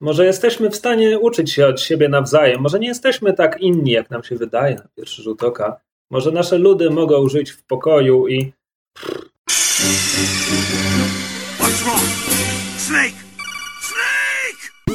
Może jesteśmy w stanie uczyć się od siebie nawzajem. Może nie jesteśmy tak inni, jak nam się wydaje na pierwszy rzut oka. Może nasze ludy mogą żyć w pokoju i. What's wrong? Snake!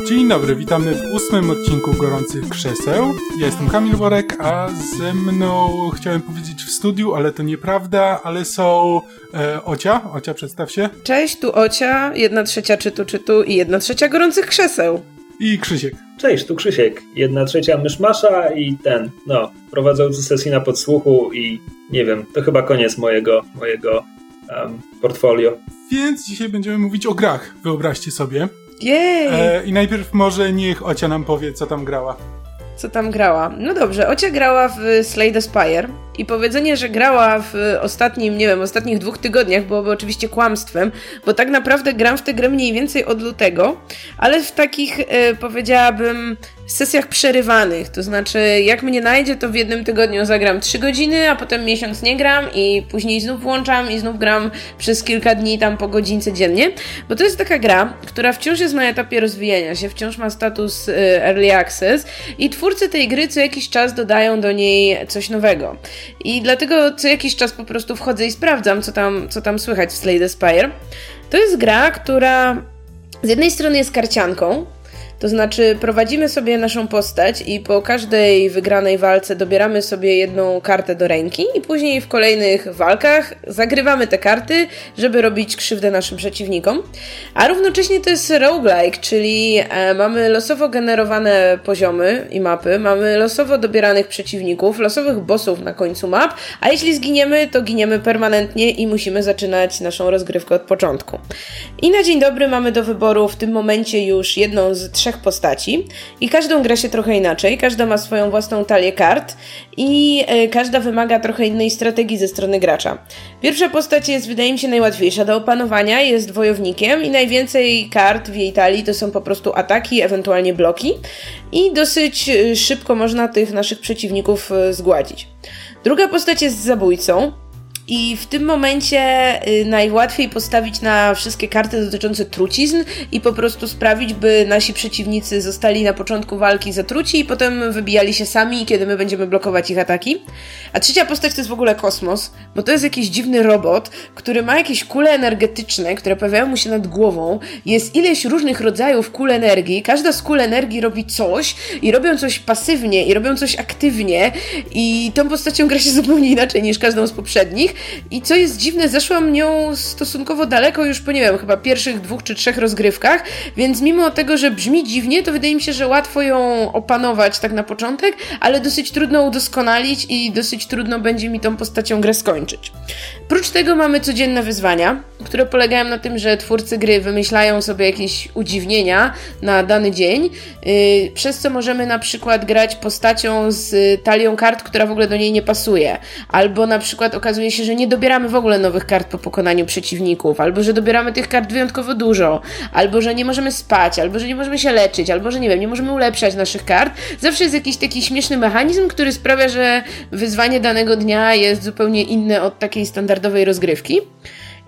Dzień dobry, witamy w ósmym odcinku Gorących Krzeseł. Ja jestem Kamil Worek, a ze mną chciałem powiedzieć w studiu, ale to nieprawda, ale są e, Ocia. Ocia, przedstaw się. Cześć, tu Ocia, jedna trzecia czytu czytu i jedna trzecia Gorących Krzeseł. I Krzysiek. Cześć, tu Krzysiek. Jedna trzecia myszmasza i ten, no, prowadzący sesji na podsłuchu i nie wiem, to chyba koniec mojego, mojego um, portfolio. Więc dzisiaj będziemy mówić o grach, wyobraźcie sobie. Jej! E, I najpierw może niech Ocia nam powie, co tam grała. Co tam grała? No dobrze, Ocia grała w Slay the Spire i powiedzenie, że grała w ostatnim, nie wiem, ostatnich dwóch tygodniach byłoby oczywiście kłamstwem, bo tak naprawdę gram w tę grę mniej więcej od lutego, ale w takich, e, powiedziałabym, sesjach przerywanych. To znaczy, jak mnie najdzie, to w jednym tygodniu zagram 3 godziny, a potem miesiąc nie gram i później znów włączam i znów gram przez kilka dni tam po godzince dziennie, bo to jest taka gra, która wciąż jest na etapie rozwijania się, wciąż ma status y, Early Access i twórcy tej gry co jakiś czas dodają do niej coś nowego. I dlatego co jakiś czas po prostu wchodzę i sprawdzam, co tam, co tam słychać w Slay the Spire. To jest gra, która z jednej strony jest karcianką, to znaczy prowadzimy sobie naszą postać i po każdej wygranej walce dobieramy sobie jedną kartę do ręki i później w kolejnych walkach zagrywamy te karty, żeby robić krzywdę naszym przeciwnikom. A równocześnie to jest roguelike, czyli e, mamy losowo generowane poziomy i mapy, mamy losowo dobieranych przeciwników, losowych bossów na końcu map, a jeśli zginiemy, to giniemy permanentnie i musimy zaczynać naszą rozgrywkę od początku. I na dzień dobry mamy do wyboru w tym momencie już jedną z trzech trzech postaci i każdą gra się trochę inaczej, każda ma swoją własną talię kart i y, każda wymaga trochę innej strategii ze strony gracza. Pierwsza postać jest, wydaje mi się, najłatwiejsza do opanowania, jest wojownikiem i najwięcej kart w jej talii to są po prostu ataki, ewentualnie bloki i dosyć y, szybko można tych naszych przeciwników y, zgładzić. Druga postać jest zabójcą, i w tym momencie y, najłatwiej postawić na wszystkie karty dotyczące trucizn i po prostu sprawić, by nasi przeciwnicy zostali na początku walki zatruci i potem wybijali się sami, kiedy my będziemy blokować ich ataki. A trzecia postać to jest w ogóle kosmos, bo to jest jakiś dziwny robot, który ma jakieś kule energetyczne, które pojawiają mu się nad głową. Jest ileś różnych rodzajów kul energii. Każda z kul energii robi coś i robią coś pasywnie i robią coś aktywnie i tą postacią gra się zupełnie inaczej niż każdą z poprzednich. I co jest dziwne, zeszłam nią stosunkowo daleko już po, nie wiem, chyba pierwszych dwóch czy trzech rozgrywkach, więc mimo tego, że brzmi dziwnie, to wydaje mi się, że łatwo ją opanować tak na początek, ale dosyć trudno udoskonalić i dosyć trudno będzie mi tą postacią grę skończyć. Prócz tego mamy codzienne wyzwania, które polegają na tym, że twórcy gry wymyślają sobie jakieś udziwnienia na dany dzień, yy, przez co możemy na przykład grać postacią z talią kart, która w ogóle do niej nie pasuje, albo na przykład okazuje się, że nie dobieramy w ogóle nowych kart po pokonaniu przeciwników, albo że dobieramy tych kart wyjątkowo dużo, albo że nie możemy spać, albo że nie możemy się leczyć, albo że nie wiem, nie możemy ulepszać naszych kart. Zawsze jest jakiś taki śmieszny mechanizm, który sprawia, że wyzwanie danego dnia jest zupełnie inne od takiej standardowej rozgrywki.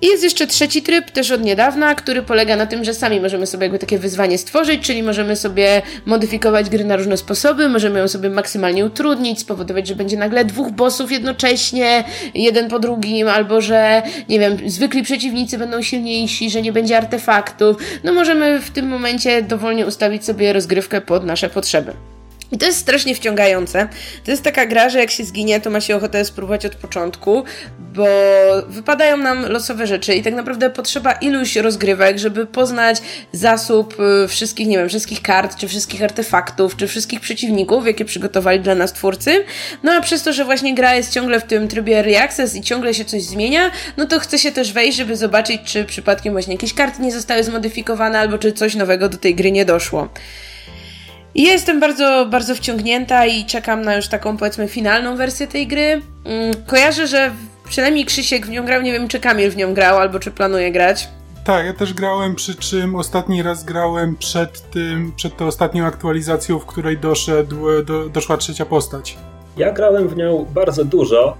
I jest jeszcze trzeci tryb, też od niedawna, który polega na tym, że sami możemy sobie jakby takie wyzwanie stworzyć, czyli możemy sobie modyfikować gry na różne sposoby, możemy ją sobie maksymalnie utrudnić, spowodować, że będzie nagle dwóch bossów jednocześnie, jeden po drugim, albo że, nie wiem, zwykli przeciwnicy będą silniejsi, że nie będzie artefaktów. No możemy w tym momencie dowolnie ustawić sobie rozgrywkę pod nasze potrzeby. I to jest strasznie wciągające. To jest taka gra, że jak się zginie, to ma się ochotę spróbować od początku, bo wypadają nam losowe rzeczy i tak naprawdę potrzeba iluś rozgrywek, żeby poznać zasób y, wszystkich, nie wiem, wszystkich kart, czy wszystkich artefaktów, czy wszystkich przeciwników, jakie przygotowali dla nas twórcy. No a przez to, że właśnie gra jest ciągle w tym trybie Early Access i ciągle się coś zmienia, no to chce się też wejść, żeby zobaczyć, czy przypadkiem właśnie jakieś karty nie zostały zmodyfikowane, albo czy coś nowego do tej gry nie doszło. I jestem bardzo, bardzo wciągnięta i czekam na już taką, powiedzmy, finalną wersję tej gry. Mm, kojarzę, że przynajmniej Krzysiek w nią grał, nie wiem, czy Kamil w nią grał, albo czy planuje grać. Tak, ja też grałem, przy czym ostatni raz grałem przed tym, przed tą ostatnią aktualizacją, w której doszedł, do, doszła trzecia postać. Ja grałem w nią bardzo dużo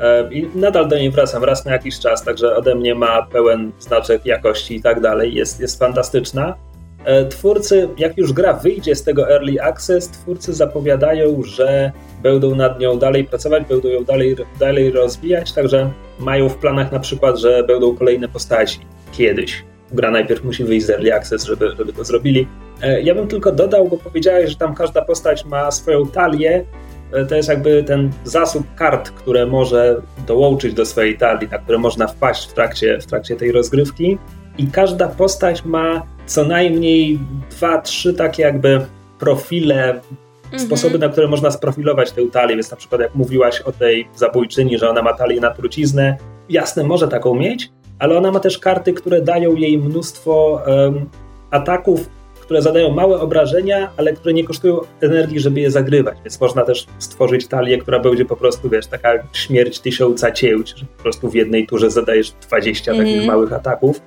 e, i nadal do niej wracam raz na jakiś czas, także ode mnie ma pełen znaczek jakości i tak dalej. Jest, jest fantastyczna. E, twórcy, jak już gra wyjdzie z tego Early Access, twórcy zapowiadają, że będą nad nią dalej pracować, będą ją dalej, dalej rozwijać, także mają w planach na przykład, że będą kolejne postaci kiedyś. Gra najpierw musi wyjść z Early Access, żeby, żeby to zrobili. E, ja bym tylko dodał, bo powiedziałeś, że tam każda postać ma swoją talię. E, to jest jakby ten zasób kart, które może dołączyć do swojej talii, na które można wpaść w trakcie, w trakcie tej rozgrywki. I każda postać ma co najmniej dwa, trzy takie jakby profile, mhm. sposoby, na które można sprofilować tę talię. Więc na przykład jak mówiłaś o tej zabójczyni, że ona ma talię na truciznę, jasne, może taką mieć, ale ona ma też karty, które dają jej mnóstwo um, ataków, które zadają małe obrażenia, ale które nie kosztują energii, żeby je zagrywać. Więc można też stworzyć talię, która będzie po prostu, wiesz, taka śmierć tysiąca cięć, że po prostu w jednej turze zadajesz 20 mm. takich mhm. małych ataków.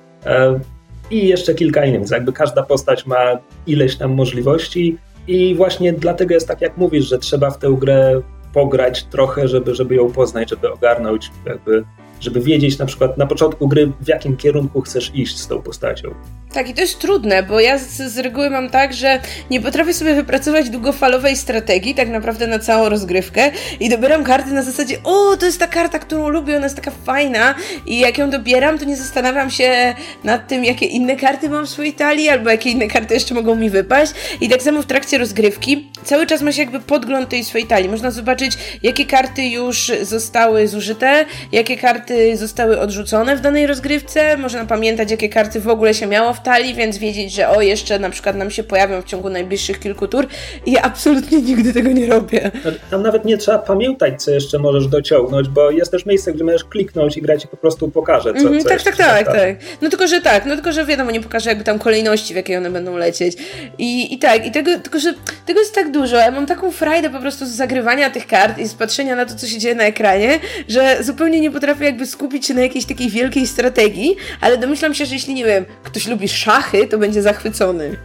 I jeszcze kilka innych. Więc jakby każda postać ma ileś tam możliwości i właśnie dlatego jest tak, jak mówisz, że trzeba w tę grę pograć trochę, żeby, żeby ją poznać, żeby ogarnąć jakby żeby wiedzieć na przykład na początku gry, w jakim kierunku chcesz iść z tą postacią. Tak, i to jest trudne, bo ja z, z, reguły mam tak, że nie potrafię sobie wypracować długofalowej strategii, tak naprawdę na całą rozgrywkę i dobieram karty na zasadzie, o, to jest ta karta, którą lubię, ona jest taka fajna i jak ją dobieram, to nie zastanawiam się nad tym, jakie inne karty mam w swojej talii, albo jakie inne karty jeszcze mogą mi wypaść i tak samo w trakcie rozgrywki cały czas ma się jakby podgląd tej swojej talii. Można zobaczyć, jakie karty już zostały zużyte, jakie karty zostały odrzucone w danej rozgrywce, można pamiętać, jakie karty w ogóle się miało w talii, więc wiedzieć, że o, jeszcze na przykład nam się pojawią w ciągu najbliższych kilku tur i ja absolutnie nigdy tego nie robię. Tam nawet nie trzeba pamiętać, co jeszcze możesz dociągnąć, bo jest też miejsce, gdzie możesz kliknąć i grać ci po prostu pokaże, co, mm, co Tak, tak, tak, tak. No tylko, że tak, no tylko, że wiadomo, nie pokaże jakby tam kolejności, w jakiej one będą lecieć. I, i tak, i tego, tylko, że tego jest tak dużo, ja mam taką frajdę po prostu z zagrywania tych kart i z patrzenia na to, co się dzieje na ekranie, że zupełnie nie potrafię jakby skupić się na jakiejś takiej wielkiej strategii, ale domyślam się, że jeśli, nie wiem, ktoś lubi szachy, to będzie zachwycony.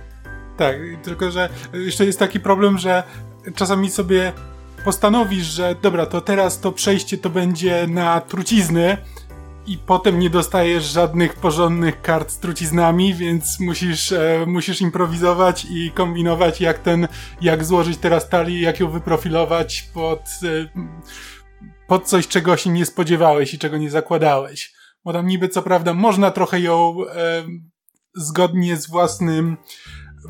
Tak, tylko że jeszcze jest taki problem, że czasami sobie postanowisz, że dobra, to teraz to przejście to będzie na trucizny i potem nie dostajesz żadnych porządnych kart z truciznami, więc musisz, e, musisz improwizować i kombinować jak ten, jak złożyć teraz talię, jak ją wyprofilować pod, e, pod coś, czego się nie spodziewałeś i czego nie zakładałeś. Bo tam niby co prawda można trochę ją e, zgodnie z własnym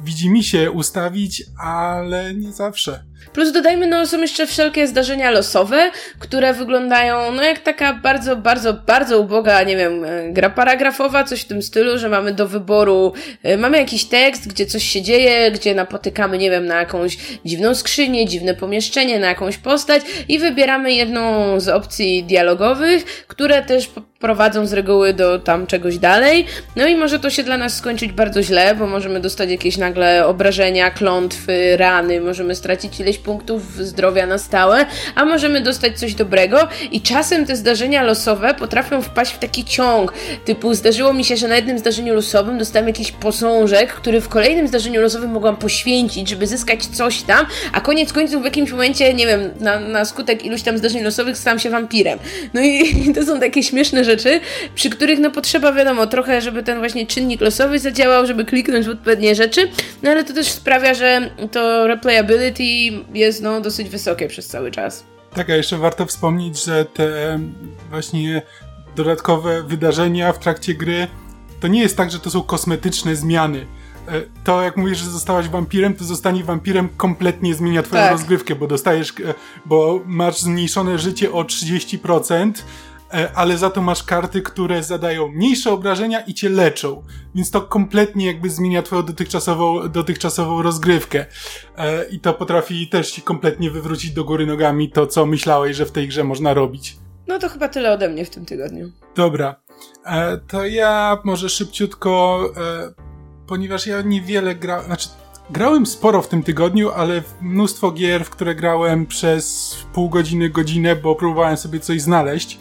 widzimisię ustawić, ale nie zawsze. Plus dodajmy, no są jeszcze wszelkie zdarzenia losowe, które wyglądają no jak taka bardzo, bardzo, bardzo uboga, nie wiem, e, gra paragrafowa, coś w tym stylu, że mamy do wyboru, e, mamy jakiś tekst, gdzie coś się dzieje, gdzie napotykamy, nie wiem, na jakąś dziwną skrzynię, dziwne pomieszczenie, na jakąś postać i wybieramy jedną z opcji dialogowych, które też prowadzą z reguły do tam czegoś dalej. No i może to się dla nas skończyć bardzo źle, bo możemy dostać jakieś nagle obrażenia, klątwy, rany, możemy stracić ileś punktów zdrowia na stałe, a możemy dostać coś dobrego. I czasem te zdarzenia losowe potrafią wpaść w taki ciąg, typu zdarzyło mi się, że na jednym zdarzeniu losowym dostałem jakiś posążek, który w kolejnym zdarzeniu losowym mogłam poświęcić, żeby zyskać coś tam, a koniec końców w jakimś momencie, nie wiem, na, na skutek iluś tam zdarzeń losowych stałam się wampirem. No i to są takie śmieszne rzeczy, przy których no potrzeba wiadomo trochę, żeby ten właśnie czynnik losowy zadziałał, żeby kliknąć w odpowiednie rzeczy, no ale to też sprawia, że to replayability jest no, dosyć wysokie przez cały czas. Tak, a jeszcze warto wspomnieć, że te właśnie dodatkowe wydarzenia w trakcie gry to nie jest tak, że to są kosmetyczne zmiany. E, to jak mówisz, że zostałaś wampirem, to zostanie wampirem kompletnie zmienia twoją tak. rozgrywkę, bo dostajesz, e, bo masz zmniejszone życie o 30%, E, ale za to masz karty, które zadają mniejsze obrażenia i cię leczą. Więc to kompletnie jakby zmienia twoją dotychczasową, dotychczasową rozgrywkę. E, I to potrafi też ci kompletnie wywrócić do góry nogami to, co myślałeś, że w tej grze można robić. No to chyba tyle ode mnie w tym tygodniu. Dobra. E, to ja może szybciutko, ponieważ ja niewiele grałem, znaczy Grałem sporo w tym tygodniu, ale mnóstwo gier, w które grałem przez pół godziny, godzinę, bo próbowałem sobie coś znaleźć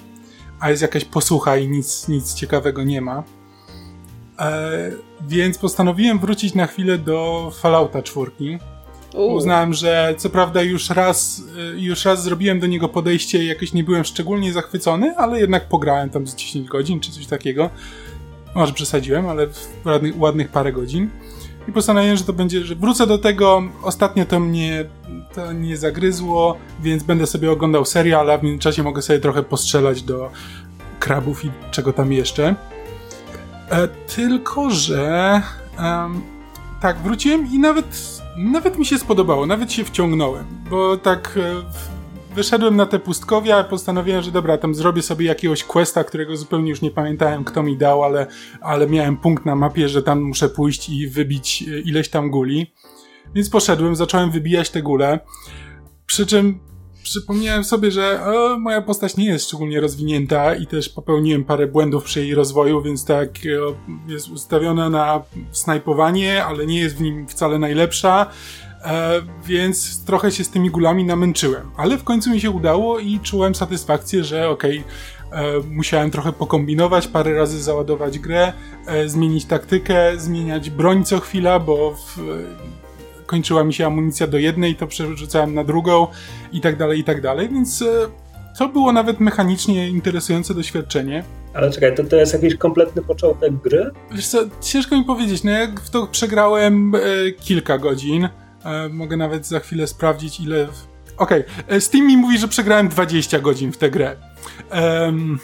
a jest jakaś posłucha i nic, nic ciekawego nie ma. E, więc postanowiłem wrócić na chwilę do Fallouta 4. Uznałem, że co prawda już raz, e, już raz zrobiłem do niego podejście i jakoś nie byłem szczególnie zachwycony, ale jednak pograłem tam z 10 godzin czy coś takiego. Może przesadziłem, ale ładnych, ładnych parę godzin. I postanowiłem, że to będzie, że wrócę do tego. Ostatnio to mnie to nie zagryzło, więc będę sobie oglądał serial, a w międzyczasie mogę sobie trochę postrzelać do krabów i czego tam jeszcze. E, tylko, że tak, wróciłem i nawet, nawet mi się spodobało, nawet się wciągnąłem, bo tak e, wyszedłem na te pustkowia, postanowiłem, że dobra, tam zrobię sobie jakiegoś questa, którego zupełnie już nie pamiętałem, kto mi dał, ale, ale miałem punkt na mapie, że tam muszę pójść i wybić e, ileś tam guli. Więc poszedłem, zacząłem wybijać te gule. Przy czym przypomniałem sobie, że o, moja postać nie jest szczególnie rozwinięta i też popełniłem parę błędów przy jej rozwoju, więc tak o, jest ustawiona na snajpowanie, ale nie jest w nim wcale najlepsza. E, więc trochę się z tymi gulami namęczyłem. Ale w końcu mi się udało i czułem satysfakcję, że okej, okay, e, musiałem trochę pokombinować, parę razy załadować grę, e, zmienić taktykę, zmieniać broń co chwila, bo w, kończyła mi się amunicja do jednej, to przerzucałem na drugą i tak dalej, i tak dalej, więc to było nawet mechanicznie interesujące doświadczenie. Ale czekaj, to, to jest jakiś kompletny początek gry? Wiesz co, ciężko mi powiedzieć, no jak w to przegrałem e, kilka godzin, E, mogę nawet za chwilę sprawdzić, ile. Okej, okay. E, Steam mi mówi, że przegrałem 20 godzin w tę grę.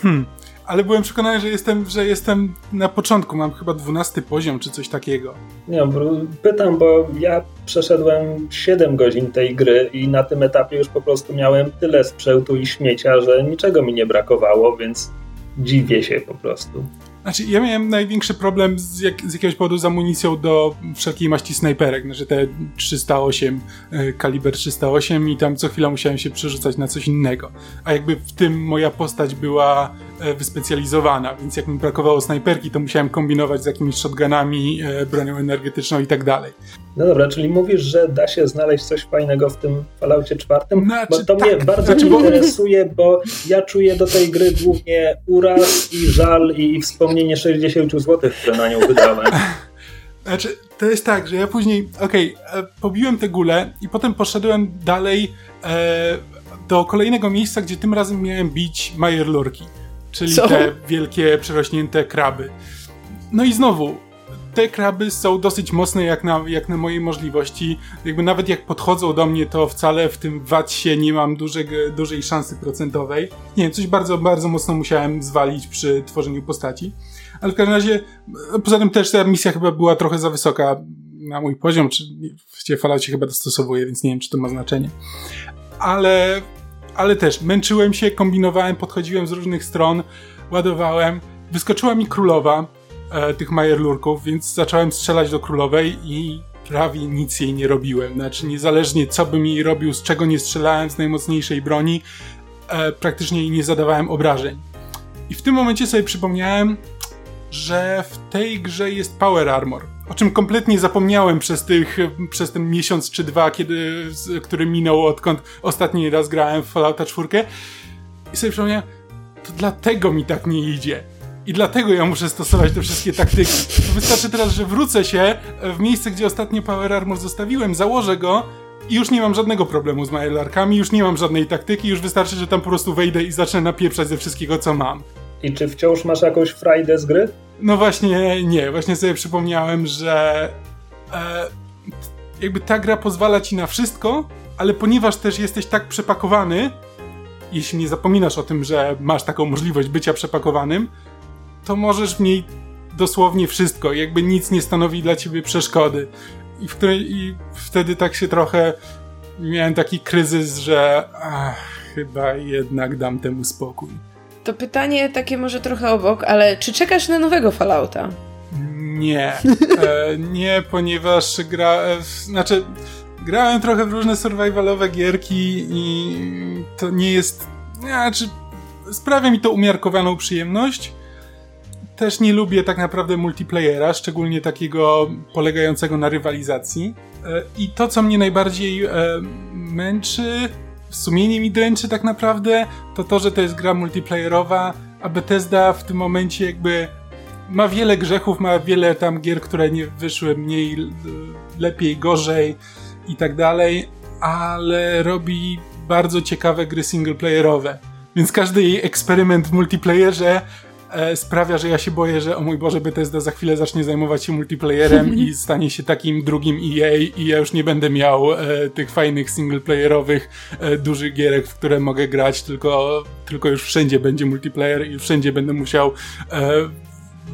Hmm. Ale byłem przekonany, że jestem, że jestem na początku, mam chyba 12 poziom czy coś takiego. Nie, pytam, bo ja przeszedłem 7 godzin tej gry i na tym etapie już po prostu miałem tyle sprzętu i śmiecia, że niczego mi nie brakowało, więc dziwię się po prostu. Znaczy, ja miałem największy problem z, jak, z jakiegoś powodu z amunicją do wszelkiej maści snajperek. Znaczy te 308, e, kaliber 308 i tam co chwila musiałem się przerzucać na coś innego. A jakby w tym moja postać była e, wyspecjalizowana, więc jak mi brakowało snajperki, to musiałem kombinować z jakimiś shotgunami, e, bronią energetyczną i tak dalej. No dobra, czyli mówisz, że da się znaleźć coś fajnego w tym Falloutie czwartym? Znaczy, bo to tak. mnie bardzo znaczy, interesuje, bo ja czuję do tej gry głównie uraz i żal i wspomnienie 60 zł, które na nią wydałem. Znaczy, to jest tak, że ja później, okej, okay, e, pobiłem te gule i potem poszedłem dalej e, do kolejnego miejsca, gdzie tym razem miałem bić Majerlurki, czyli Co? te wielkie, przerośnięte kraby. No i znowu, te kraby są dosyć mocne jak na, jak na moje możliwości. Jakby nawet jak podchodzą do mnie, to wcale w tym VAT-sie nie mam dużej, dużej szansy procentowej. Nie, coś bardzo, bardzo mocno musiałem zwalić przy tworzeniu postaci. Ale w każdym razie, poza tym też ta misja chyba była trochę za wysoka na mój poziom, czy w Falloutie chyba dostosowuję, więc nie wiem, czy to ma znaczenie. Ale, ale też męczyłem się, kombinowałem, podchodziłem z różnych stron, ładowałem. Wyskoczyła mi królowa, e, tych majerlurków, więc zacząłem strzelać do królowej i prawie nic jej nie robiłem. Znaczy, niezależnie co bym jej robił, z czego nie strzelałem, z najmocniejszej broni, e, praktycznie jej nie zadawałem obrażeń. I w tym momencie sobie przypomniałem, że w tej grze jest Power Armor. O czym kompletnie zapomniałem przez, tych, przez ten miesiąc czy dwa, kiedy, który minął odkąd ostatni raz grałem w Fallouta 4. I sobie przypomniałem, to dlatego mi tak nie idzie i dlatego ja muszę stosować te wszystkie taktyki. Wystarczy teraz, że wrócę się w miejsce, gdzie ostatnio Power Armor zostawiłem, założę go i już nie mam żadnego problemu z majelarkami, już nie mam żadnej taktyki, już wystarczy, że tam po prostu wejdę i zacznę napieprzać ze wszystkiego, co mam. I czy wciąż masz jakąś frajdę z gry? No właśnie nie, właśnie sobie przypomniałem, że e, jakby ta gra pozwala ci na wszystko, ale ponieważ też jesteś tak przepakowany, jeśli nie zapominasz o tym, że masz taką możliwość bycia przepakowanym, to możesz w niej dosłownie wszystko, jakby nic nie stanowi dla ciebie przeszkody. I, w której, i wtedy tak się trochę miałem taki kryzys, że ach, chyba jednak dam temu spokój. To pytanie takie może trochę obok, ale czy czekasz na nowego Fallouta? Nie. E, nie, ponieważ gra... E, znaczy, grałem trochę w różne survivalowe gierki i to nie jest... Znaczy, sprawia mi to umiarkowaną przyjemność, też nie lubię tak naprawdę multiplayera, szczególnie takiego polegającego na rywalizacji. E, I to, co mnie najbardziej e, męczy, sumienie mi dręczy tak naprawdę, to to, że to jest gra multiplayerowa, a Bethesda w tym momencie jakby ma wiele grzechów, ma wiele tam gier, które nie wyszły mniej, lepiej, gorzej i tak dalej, ale robi bardzo ciekawe gry singleplayerowe. Więc każdy jej eksperyment w multiplayerze e, sprawia, że ja się boję, że o mój Boże, Bethesda za chwilę zacznie zajmować się multiplayerem i stanie się takim drugim EA i ja już nie będę miał e, tych fajnych singleplayerowych e, dużych gierek, w które mogę grać, tylko, tylko już wszędzie będzie multiplayer i wszędzie będę musiał e,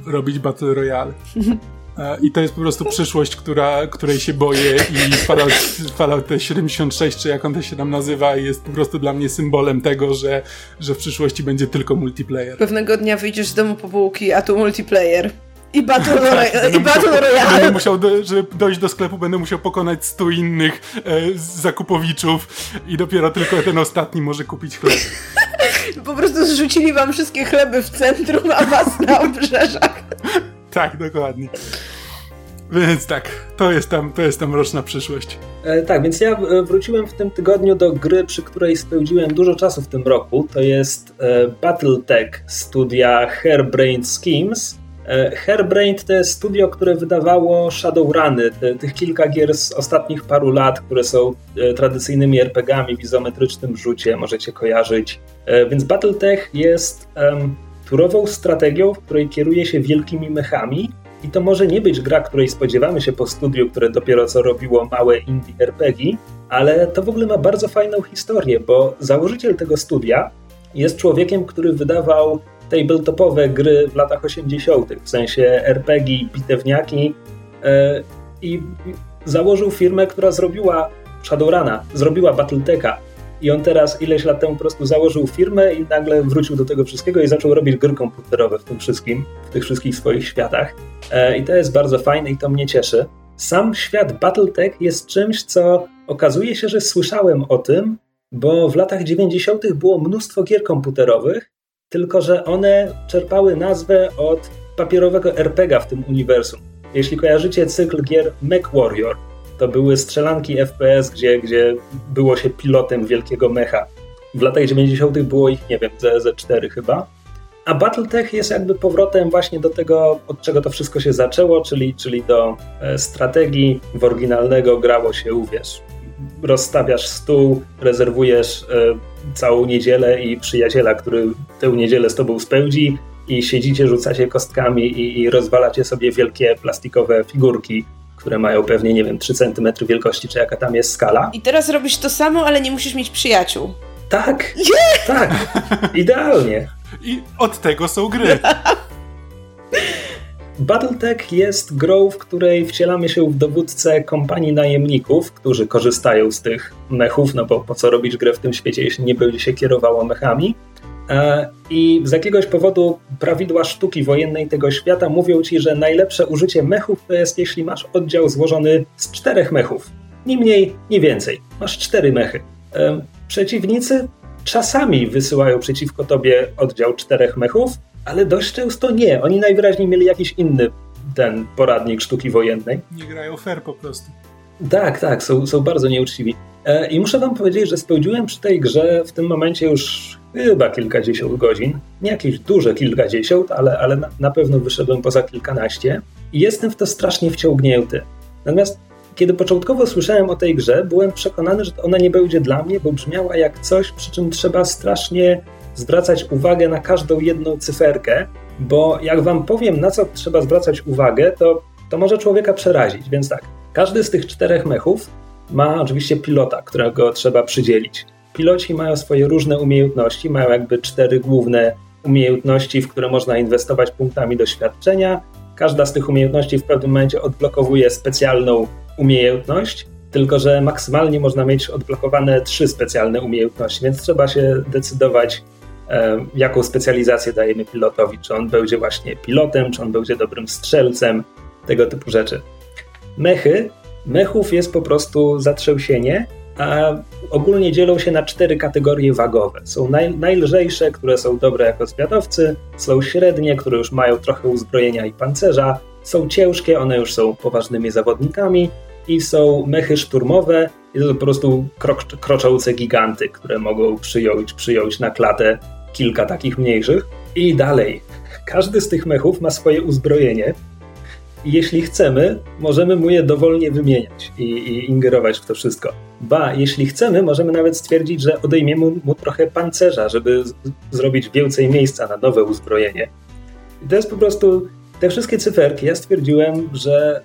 robić Battle Royale. E, I to jest po prostu przyszłość, która, której się boję i Fallout, Fallout 76, czy jak on to się tam nazywa, jest po prostu dla mnie symbolem tego, że, że w przyszłości będzie tylko multiplayer. Pewnego dnia wyjdziesz z domu po bułki, a tu multiplayer. I Battle, tak, i battle Royale. Będę musiał, do, żeby dojść do sklepu, będę musiał pokonać stu innych e, zakupowiczów i dopiero tylko ten ostatni może kupić chleb. Po prostu zrzucili wam wszystkie chleby w centrum, a was na obrzeżach. Tak, dokładnie. Więc tak, to jest tam, to jest tam roczna przyszłość. E, tak, więc ja e, wróciłem w tym tygodniu do gry, przy której spędziłem dużo czasu w tym roku. To jest e, Battletech studia Hairbrained Schemes. E, Hairbrained to jest studio, które wydawało Shadowruny, te, tych kilka gier z ostatnich paru lat, które są e, tradycyjnymi RPGami w izometrycznym rzucie, możecie kojarzyć. E, więc Battletech jest turową strategią, w której kieruje się wielkimi mechami. I to może nie być gra, której spodziewamy się po studiu, które dopiero co robiło małe indie RPG, ale to w ogóle ma bardzo fajną historię, bo założyciel tego studia jest człowiekiem, który wydawał tabletopowe gry w latach 80., w sensie RPG, bitewniaki yy, i założył firmę, która zrobiła Shadowruna, zrobiła Battletecha, i on teraz ileś lat temu po prostu założył firmę i nagle wrócił do tego wszystkiego i zaczął robić gry komputerowe w tym wszystkim, w tych wszystkich swoich światach. E, I to jest bardzo fajne i to mnie cieszy. Sam świat Battletech jest czymś, co okazuje się, że słyszałem o tym, bo w latach 90. było mnóstwo gier komputerowych, tylko że one czerpały nazwę od papierowego RPGa w tym uniwersum. Jeśli kojarzycie cykl gier MechWarrior, to były strzelanki FPS, gdzie, gdzie było się pilotem wielkiego mecha. W latach 90. było ich, nie wiem, ze, ze 4 chyba. A Battletech jest jakby powrotem właśnie do tego, od czego to wszystko się zaczęło, czyli, czyli do e, strategii. W oryginalnego grało się, uwierz, rozstawiasz stół, rezerwujesz e, całą niedzielę i przyjaciela, który tę niedzielę z tobą spędzi i siedzicie, rzucacie kostkami i, i rozwalacie sobie wielkie plastikowe figurki które mają pewnie, nie wiem, 3 cm wielkości, czy jaka tam jest skala. I teraz robisz to samo, ale nie musisz mieć przyjaciół. Tak, yeah! tak, idealnie. I od tego są gry. Battletech jest grą, w której wcielamy się w dowódcę kompanii najemników, którzy korzystają z tych mechów, no bo po co robić grę w tym świecie, jeśli nie będzie się kierowało mechami. E, I z jakiegoś powodu prawidła sztuki wojennej tego świata mówią ci, że najlepsze użycie mechów to jest, jeśli masz oddział złożony z czterech mechów. Ni mniej, ni więcej. Masz cztery mechy. E, przeciwnicy czasami wysyłają przeciwko tobie oddział czterech mechów, ale dość często nie. Oni najwyraźniej mieli jakiś inny ten poradnik sztuki wojennej. Nie grają fair po prostu. Tak, tak, są, są bardzo nieuczciwi. E, I muszę wam powiedzieć, że spełdziłem przy tej grze w tym momencie już chyba kilkadziesiąt godzin. Nie jakieś duże kilkadziesiąt, ale, ale na, na pewno wyszedłem poza kilkanaście. I jestem w to strasznie wciągnięty. Natomiast kiedy początkowo słyszałem o tej grze, byłem przekonany, że ona nie będzie dla mnie, bo brzmiała jak coś, przy czym trzeba strasznie zwracać uwagę na każdą jedną cyferkę, bo jak wam powiem, na co trzeba zwracać uwagę, to, to może człowieka przerazić. Więc tak, każdy z tych czterech mechów ma oczywiście pilota, którego trzeba przydzielić. Piloci mają swoje różne umiejętności, mają jakby cztery główne umiejętności, w które można inwestować punktami doświadczenia. Każda z tych umiejętności w pewnym momencie odblokowuje specjalną umiejętność, tylko że maksymalnie można mieć odblokowane trzy specjalne umiejętności, więc trzeba się decydować, jaką specjalizację dajemy pilotowi. Czy on będzie właśnie pilotem, czy on będzie dobrym strzelcem, tego typu rzeczy. Mechy. Mechów jest po prostu zatrzęsienie a ogólnie dzielą się na cztery kategorie wagowe. Są naj, najlżejsze, które są dobre jako zwiadowcy, są średnie, które już mają trochę uzbrojenia i pancerza, są ciężkie, one już są poważnymi zawodnikami i są mechy szturmowe, i to po prostu krok, kroczące giganty, które mogą przyjąć, przyjąć na klatę kilka takich mniejszych. I dalej, każdy z tych mechów ma swoje uzbrojenie, jeśli chcemy, możemy mu je dowolnie wymieniać i, i, ingerować w to wszystko. Ba, jeśli chcemy, możemy nawet stwierdzić, że odejmiemy mu trochę pancerza, żeby zrobić więcej miejsca na nowe uzbrojenie. I to jest po prostu te wszystkie cyferki. Ja stwierdziłem, że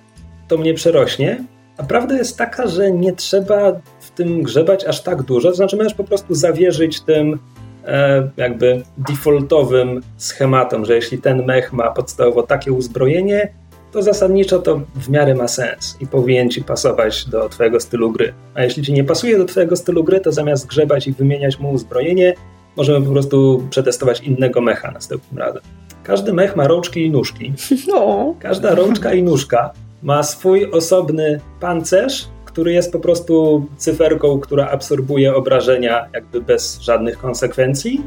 to mnie przerośnie. A prawda jest taka, że nie trzeba w tym grzebać aż tak dużo. To znaczy, możesz po prostu zawierzyć tym e, jakby defaultowym schematom, że jeśli ten mech ma podstawowo takie uzbrojenie, to zasadniczo to w miarę ma sens i powinien ci pasować do twojego stylu gry. A jeśli ci nie pasuje do twojego stylu gry, to zamiast grzebać i wymieniać mu uzbrojenie, możemy po prostu przetestować innego mecha następnym razem. Każdy mech ma rączki i nóżki. No. Każda rączka i nóżka ma swój osobny pancerz, który jest po prostu cyferką, która absorbuje obrażenia jakby bez żadnych konsekwencji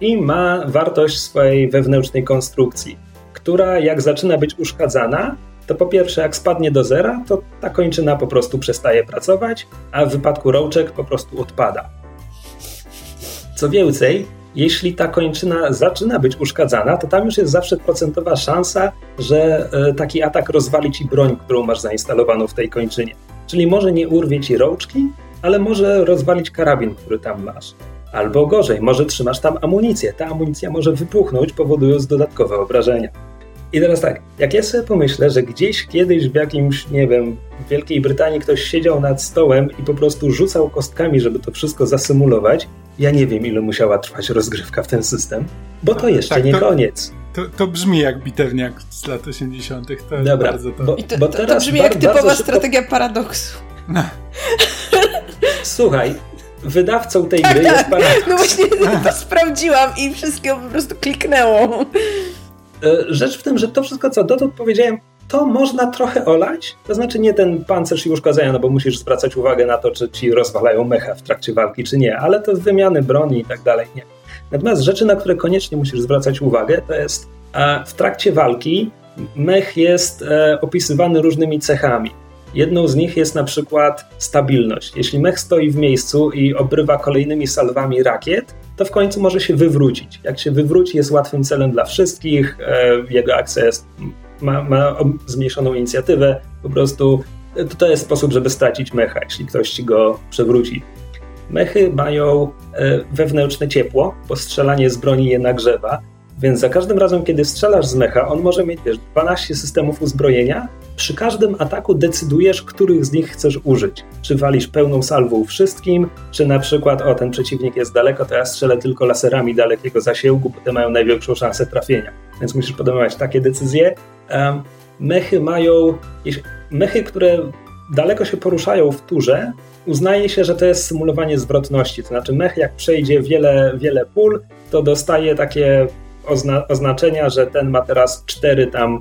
i ma wartość swojej wewnętrznej konstrukcji która jak zaczyna być uszkadzana, to po pierwsze, jak spadnie do zera, to ta kończyna po prostu przestaje pracować, a w wypadku rączek po prostu odpada. Co więcej, jeśli ta kończyna zaczyna być uszkadzana, to tam już jest zawsze procentowa szansa, że e, taki atak rozwali ci broń, którą masz zainstalowaną w tej kończynie. Czyli może nie urwie ci rączki, ale może rozwalić karabin, który tam masz. Albo gorzej, może trzymasz tam amunicję. Ta amunicja może wypuchnąć, powodując dodatkowe obrażenia. I teraz tak, jak ja sobie pomyślę, że gdzieś kiedyś w jakimś, nie wiem, w Wielkiej Brytanii ktoś siedział nad stołem i po prostu rzucał kostkami, żeby to wszystko zasymulować, ja nie wiem, ile musiała trwać rozgrywka w ten system, bo to jeszcze tak, nie to, koniec. To, to, brzmi jak bitewniak z lat 80. To Dobra, bardzo to... Bo, to, bo teraz to brzmi jak typowa szybko... strategia paradoksu. No. Słuchaj, wydawcą tej tak, gry tak. jest paradoks. No właśnie to sprawdziłam i wszystko po prostu kliknęło. E, rzecz w tym, że to wszystko, co dotąd powiedziałem, to można trochę olać. To znaczy nie ten pancerz i uszkodzenia, no bo musisz zwracać uwagę na to, czy ci rozwalają mecha w trakcie walki, czy nie, ale to wymiany broni i tak dalej, nie. Natomiast rzeczy, na które koniecznie musisz zwracać uwagę, to jest w trakcie walki mech jest e, opisywany różnymi cechami. Jedną z nich jest na przykład stabilność. Jeśli mech stoi w miejscu i obrywa kolejnymi salwami rakiet, to w końcu może się wywrócić. Jak się wywróci, jest łatwym celem dla wszystkich, e, jego akcja jest, ma, ma zmniejszoną inicjatywę, po prostu to, to jest sposób, żeby stracić mecha, jeśli ktoś go przewróci. Mechy mają e, wewnętrzne ciepło, bo strzelanie z broni je nagrzewa, więc za każdym razem, kiedy strzelasz z mecha, on może mieć wiesz, 12 systemów uzbrojenia. Przy każdym ataku decydujesz, których z nich chcesz użyć. Czy walisz pełną salwą wszystkim, czy na przykład, o ten przeciwnik jest daleko, to ja strzelę tylko laserami dalekiego zasięgu, bo te mają największą szansę trafienia. Więc musisz podejmować takie decyzje. Mechy mają. Mechy, które daleko się poruszają w turze, uznaje się, że to jest symulowanie zwrotności. To znaczy, mech, jak przejdzie wiele, wiele pól, to dostaje takie ozna oznaczenia, że ten ma teraz cztery tam,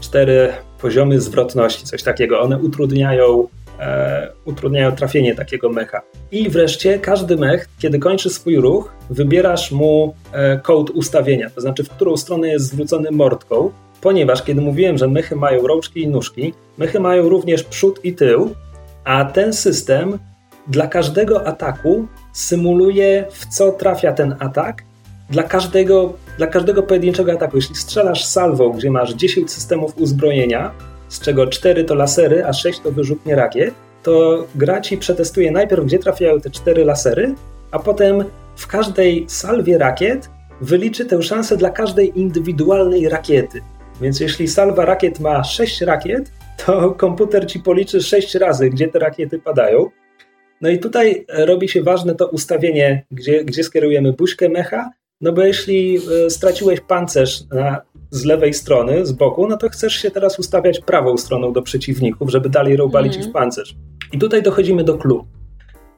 cztery poziomy zwrotności, coś takiego. One utrudniają, e, utrudniają trafienie takiego mecha. I wreszcie każdy mech, kiedy kończy swój ruch, wybierasz mu e, kod ustawienia, to znaczy w którą stronę jest zwrócony mordką, ponieważ kiedy mówiłem, że mechy mają rączki i nóżki, mechy mają również przód i tył, a ten system dla każdego ataku symuluje, w co trafia ten atak dla każdego, dla każdego pojedynczego ataku. Jeśli strzelasz salwą, gdzie masz 10 systemów uzbrojenia, z czego 4 to lasery, a 6 to wyrzutnie rakiet, to gra ci przetestuje najpierw, gdzie trafiają te 4 lasery, a potem w każdej salwie rakiet wyliczy tę szansę dla każdej indywidualnej rakiety. Więc jeśli salwa rakiet ma 6 rakiet, to komputer ci policzy 6 razy, gdzie te rakiety padają. No i tutaj robi się ważne to ustawienie, gdzie, gdzie skierujemy buźkę mecha, no bo jeśli e, straciłeś pancerz na, z lewej strony, z boku, no to chcesz się teraz ustawiać prawą stroną do przeciwników, żeby dalej robalić mm. ich pancerz. I tutaj dochodzimy do clue.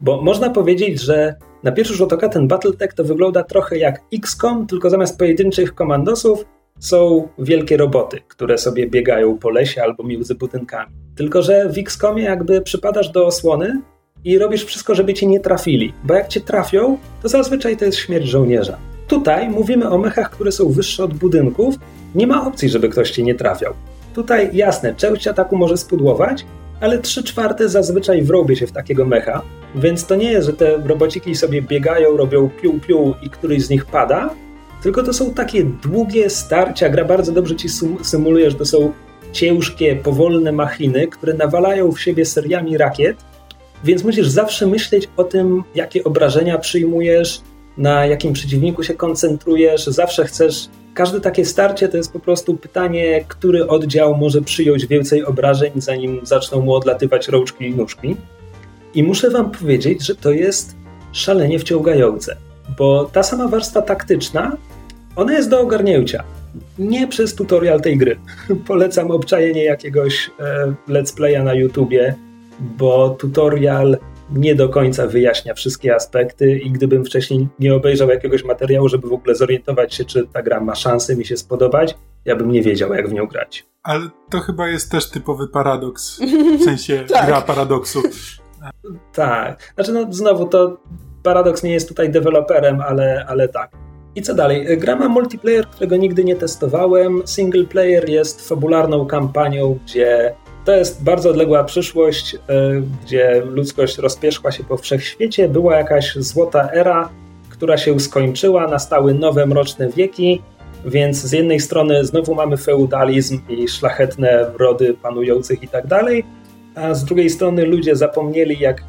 Bo można powiedzieć, że na pierwszy rzut oka ten Battletech to wygląda trochę jak XCOM, tylko zamiast pojedynczych komandosów są wielkie roboty, które sobie biegają po lesie albo między budynkami. Tylko, że w XCOMie jakby przypadasz do osłony i robisz wszystko, żeby cię nie trafili, bo jak cię trafią, to zazwyczaj to jest śmierć żołnierza. Tutaj mówimy o mechach, które są wyższe od budynków. Nie ma opcji, żeby ktoś cię nie trafiał. Tutaj jasne, część ataku może spudłować, ale 3 czwarte zazwyczaj wrobię się w takiego mecha, więc to nie jest, że te robociki sobie biegają, robią piu-piu i któryś z nich pada, tylko to są takie długie starcia, gra bardzo dobrze ci symuluje, że to są ciężkie, powolne machiny, które nawalają w siebie seriami rakiet, więc musisz zawsze myśleć o tym, jakie obrażenia przyjmujesz, na jakim przeciwniku się koncentrujesz, zawsze chcesz każde takie starcie to jest po prostu pytanie, który oddział może przyjąć więcej obrażeń, zanim zaczną mu odlatywać rączki i nóżki. I muszę wam powiedzieć, że to jest szalenie wciągające, bo ta sama warstwa taktyczna, ona jest do ogarnięcia. Nie przez tutorial tej gry. Polecam obczajenie jakiegoś e, let's playa na YouTubie, bo tutorial nie do końca wyjaśnia wszystkie aspekty i gdybym wcześniej nie obejrzał jakiegoś materiału, żeby w ogóle zorientować się, czy ta gra ma szansę mi się spodobać, ja bym nie wiedział, jak w nią grać. Ale to chyba jest też typowy paradoks, w sensie tak. gra paradoksu. tak, znaczy no znowu to paradoks nie jest tutaj deweloperem, ale, ale tak. I co dalej? Gra ma multiplayer, którego nigdy nie testowałem. Single player jest fabularną kampanią, gdzie to jest bardzo odległa przyszłość, e, gdzie ludzkość rozpierzchła się po wszechświecie. Była jakaś złota era, która się skończyła, nastały nowe mroczne wieki, więc z jednej strony znowu mamy feudalizm i szlachetne rody panujących i tak dalej, a z drugiej strony ludzie zapomnieli, jak, e,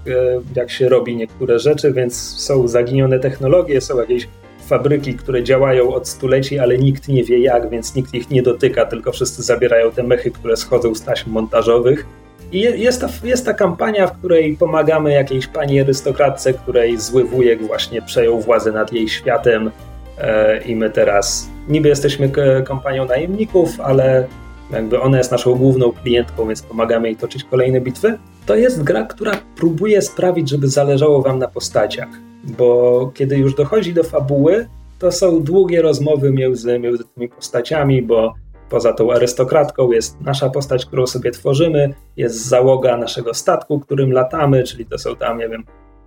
jak się robi niektóre rzeczy, więc są zaginione technologie, są jakieś fabryki, które działają od stuleci, ale nikt nie wie jak, więc nikt ich nie dotyka, tylko wszyscy zabierają te mechy, które schodzą z taśm montażowych. I jest ta, jest ta kampania, w której pomagamy jakiejś pani arystokratce, której zły wujek właśnie przejął władzę nad jej światem e, i my teraz niby jesteśmy kompanią najemników, ale jakby ona jest naszą główną klientką, więc pomagamy jej toczyć kolejne bitwy. To jest gra, która próbuje sprawić, żeby zależało wam na postaciach bo kiedy już dochodzi do fabuły, to są długie rozmowy między, między tymi postaciami, bo poza tą arystokratką jest nasza postać, którą sobie tworzymy, jest załoga naszego statku, którym latamy, czyli to są tam, nie wiem,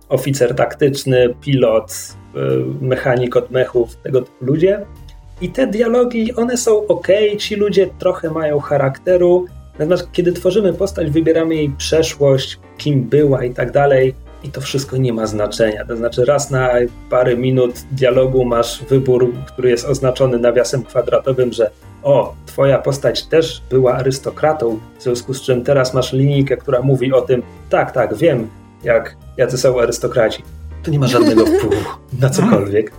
oficer taktyczny, pilot, y, mechanik od mechów, tego typu ludzie. I te dialogi, one są ok, ci ludzie trochę mają charakteru, natomiast kiedy tworzymy postać, wybieramy jej przeszłość, kim była i tak dalej, i to wszystko nie ma znaczenia. To znaczy, raz na parę minut dialogu masz wybór, który jest oznaczony nawiasem kwadratowym, że o, twoja postać też była arystokratą, w związku z czym teraz masz linijkę, która mówi o tym, tak, tak, wiem, jak jacy są arystokraci. To nie ma żadnego wpływu na cokolwiek.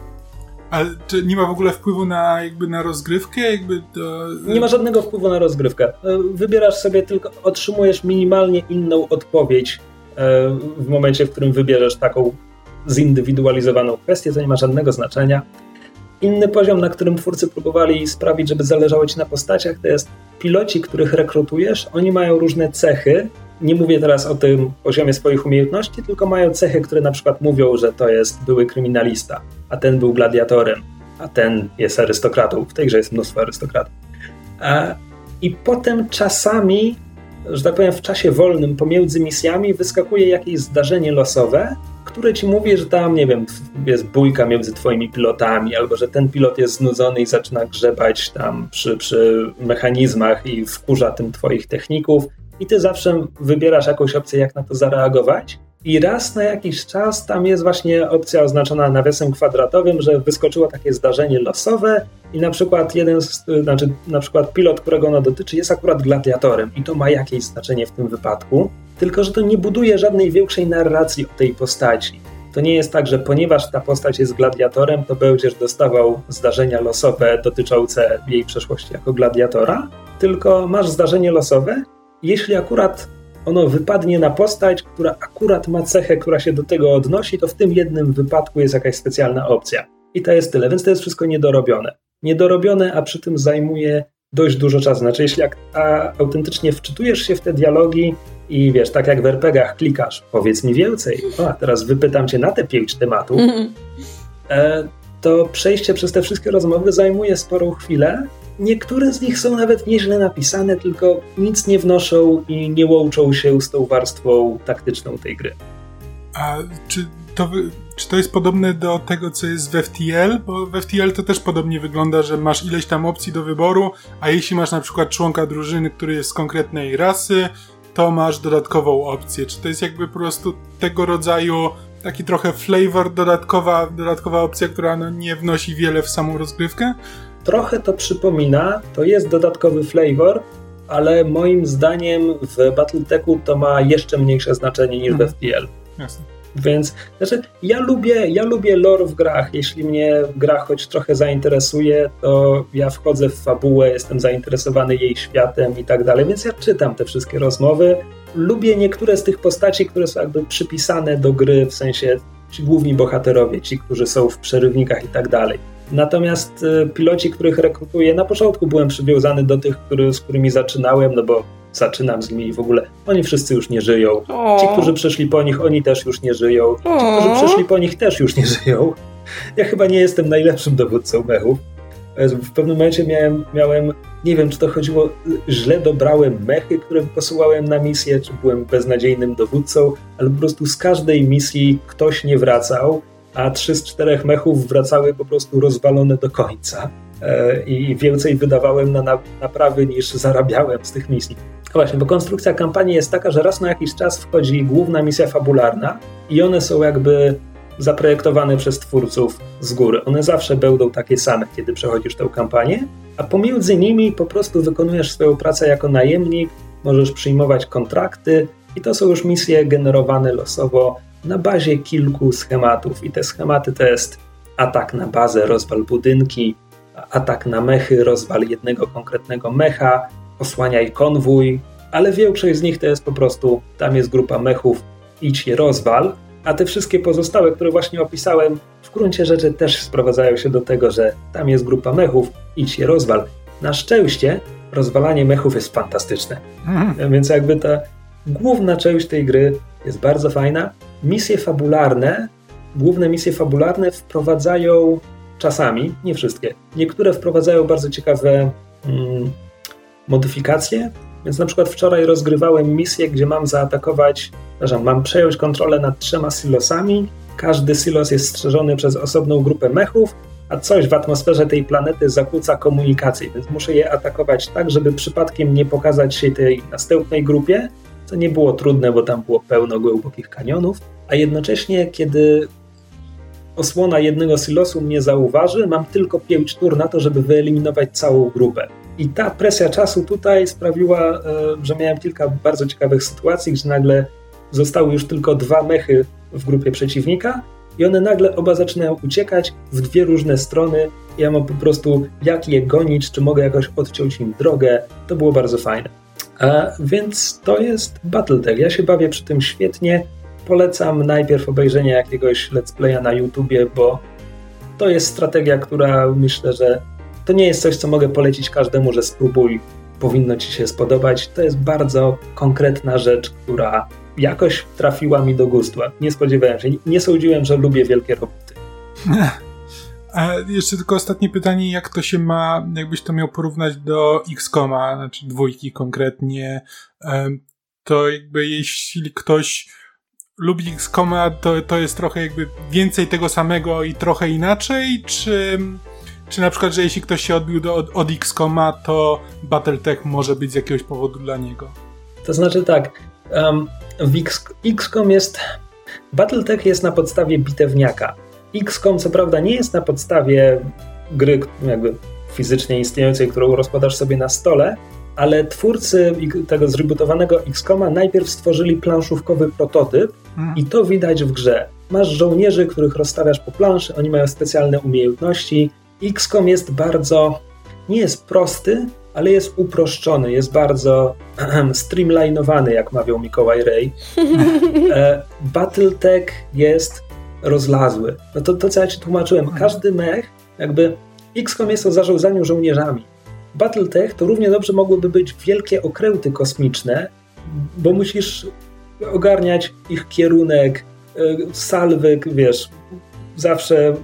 Ale czy nie ma w ogóle wpływu na jakby na rozgrywkę? Jakby to... Nie ma żadnego wpływu na rozgrywkę. Wybierasz sobie tylko, otrzymujesz minimalnie inną odpowiedź E, w momencie, w którym wybierzesz taką zindywidualizowaną kwestię, to nie ma żadnego znaczenia. Inny poziom, na którym twórcy próbowali sprawić, żeby zależało ci na postaciach, to jest piloci, których rekrutujesz. Oni mają różne cechy. Nie mówię teraz o tym poziomie swoich umiejętności, tylko mają cechy, które na przykład mówią, że to jest były kryminalista, a ten był gladiatorem, a ten jest arystokratą. W tej grze jest mnóstwo arystokratów. I potem czasami że tak powiem, w czasie wolnym pomiędzy misjami wyskakuje jakieś zdarzenie losowe, które ci mówi, że tam, nie wiem, jest bójka między twoimi pilotami, albo że ten pilot jest znudzony i zaczyna grzebać tam przy, przy mechanizmach i wkurza tym twoich techników i ty zawsze wybierasz jakąś opcję, jak na to zareagować. I raz na jakiś czas tam jest właśnie opcja oznaczona nawiasem kwadratowym, że wyskoczyło takie zdarzenie losowe i na przykład jeden, z, znaczy na przykład pilot, którego ono dotyczy, jest akurat gladiatorem i to ma jakieś znaczenie w tym wypadku, tylko że to nie buduje żadnej większej narracji o tej postaci. To nie jest tak, że ponieważ ta postać jest gladiatorem, to będziesz dostawał zdarzenia losowe dotyczące jej przeszłości jako gladiatora, tylko masz zdarzenie losowe. Jeśli akurat ono wypadnie na postać, która akurat ma cechę, która się do tego odnosi, to w tym jednym wypadku jest jakaś specjalna opcja. I to jest tyle, więc to jest wszystko niedorobione. Niedorobione, a przy tym zajmuje dość dużo czasu. Znaczy, jeśli jak, a, autentycznie wczytujesz się w te dialogi i wiesz, tak jak w RPGach klikasz, powiedz mi więcej, o, a teraz wypytam cię na te pięć tematów, e, to przejście przez te wszystkie rozmowy zajmuje sporą chwilę, Niektóre z nich są nawet nieźle napisane, tylko nic nie wnoszą i nie łączą się z tą warstwą taktyczną tej gry. A czy to, czy to jest podobne do tego, co jest w FTL? Bo w FTL to też podobnie wygląda, że masz ileś tam opcji do wyboru, a jeśli masz na przykład członka drużyny, który jest z konkretnej rasy, to masz dodatkową opcję. Czy to jest jakby po prostu tego rodzaju taki trochę flavor, dodatkowa, dodatkowa opcja, która no nie wnosi wiele w samą rozgrywkę? Trochę to przypomina, to jest dodatkowy flavor, ale moim zdaniem w Battletechu to ma jeszcze mniejsze znaczenie niż mhm. w FPL. Jasne. Więc znaczy, ja lubię, ja lubię lore w grach. Jeśli mnie gra choć trochę zainteresuje, to ja wchodzę w fabułę, jestem zainteresowany jej światem i tak dalej, więc ja czytam te wszystkie rozmowy. Lubię niektóre z tych postaci, które są jakby przypisane do gry, w sensie ci główni bohaterowie, ci, którzy są w przerywnikach i tak dalej. Natomiast y, piloci, których rekrutuję, na początku byłem przywiązany do tych, który, z którymi zaczynałem, no bo zaczynam z nimi i w ogóle oni wszyscy już nie żyją. Ci, którzy przyszli po nich, oni też już nie żyją. Ci, którzy przyszli po nich, też już nie żyją. Ja chyba nie jestem najlepszym dowódcą mechów. W pewnym momencie miałem, miałem, nie wiem, czy to chodziło, źle dobrałem mechy, które posyłałem na misję, czy byłem beznadziejnym dowódcą, ale po prostu z każdej misji ktoś nie wracał, a trzy z czterech mechów wracały po prostu rozwalone do końca. E, I więcej wydawałem na naprawy niż zarabiałem z tych misji. Właśnie, bo konstrukcja kampanii jest taka, że raz na jakiś czas wchodzi główna misja fabularna i one są jakby zaprojektowane przez twórców z góry. One zawsze będą takie same, kiedy przechodzisz tę kampanię, a pomiędzy nimi po prostu wykonujesz swoją pracę jako najemnik, możesz przyjmować kontrakty i to są już misje generowane losowo na bazie kilku schematów. I te schematy to jest atak na bazę, rozwal budynki, atak na mechy, rozwal jednego konkretnego mecha, osłaniaj konwój, ale większość z nich to jest po prostu, tam jest grupa mechów, idź je rozwal, a te wszystkie pozostałe, które właśnie opisałem, w gruncie rzeczy też sprowadzają się do tego, że tam jest grupa mechów, idź je rozwal. Na szczęście rozwalanie mechów jest fantastyczne. Mhm. Więc jakby ta główna część tej gry jest bardzo fajna. Misje fabularne, główne misje fabularne wprowadzają czasami, nie wszystkie, niektóre wprowadzają bardzo ciekawe mm, modyfikacje. Więc na przykład wczoraj rozgrywałem misję, gdzie mam zaatakować, przepraszam, mam przejąć kontrolę nad trzema silosami. Każdy silos jest strzeżony przez osobną grupę mechów, a coś w atmosferze tej planety zakłóca komunikację, więc muszę je atakować tak, żeby przypadkiem nie pokazać się tej następnej grupie, co nie było trudne, bo tam było pełno głębokich kanionów, a jednocześnie, kiedy osłona jednego silosu mnie zauważy, mam tylko 5 tur na to, żeby wyeliminować całą grupę. I ta presja czasu tutaj sprawiła, e, że miałem kilka bardzo ciekawych sytuacji, gdzie nagle zostały już tylko dwa mechy w grupie przeciwnika i one nagle oba zaczynają uciekać w dwie różne strony. Ja mam po prostu jak je gonić, czy mogę jakoś odciąć im drogę. To było bardzo fajne. A więc to jest Battletech. Ja się bawię przy tym świetnie. Polecam najpierw obejrzenie jakiegoś let's playa na YouTubie, bo to jest strategia, która myślę, że to nie jest coś, co mogę polecić każdemu, że spróbuj, powinno ci się spodobać. To jest bardzo konkretna rzecz, która jakoś trafiła mi do gustu. Nie spodziewałem się, nie sądziłem, że lubię wielkie roboty. A jeszcze tylko ostatnie pytanie, jak to się ma, jakbyś to miał porównać do X-Koma, znaczy dwójki konkretnie, to jakby jeśli ktoś lubi X-Koma, to, to jest trochę jakby więcej tego samego i trochę inaczej, czy czy na przykład, że jeśli ktoś się odbił do, od, od X-Koma, to Battletech może być z jakiegoś powodu dla niego? To znaczy tak, um, w X, XCOM jest... Battletech jest na podstawie bitewniaka. XCOM co prawda nie jest na podstawie gry jakby fizycznie istniejącej, którą rozkładasz sobie na stole, ale twórcy tego zrebootowanego XCOMa najpierw stworzyli planszówkowy prototyp hmm. i to widać w grze. Masz żołnierzy, których rozstawiasz po planszy, oni mają specjalne umiejętności, XCOM jest bardzo, nie jest prosty, ale jest uproszczony, jest bardzo streamlinowany, jak mawiał Mikołaj Ray. E, Battletech jest rozlazły. No to, to co ja ci tłumaczyłem, mhm. każdy mech, jakby XCOM jest o zarządzaniu żołnierzami. Battletech to równie dobrze mogłyby być wielkie okręty kosmiczne, bo musisz ogarniać ich kierunek, e, salwy, wiesz, zawsze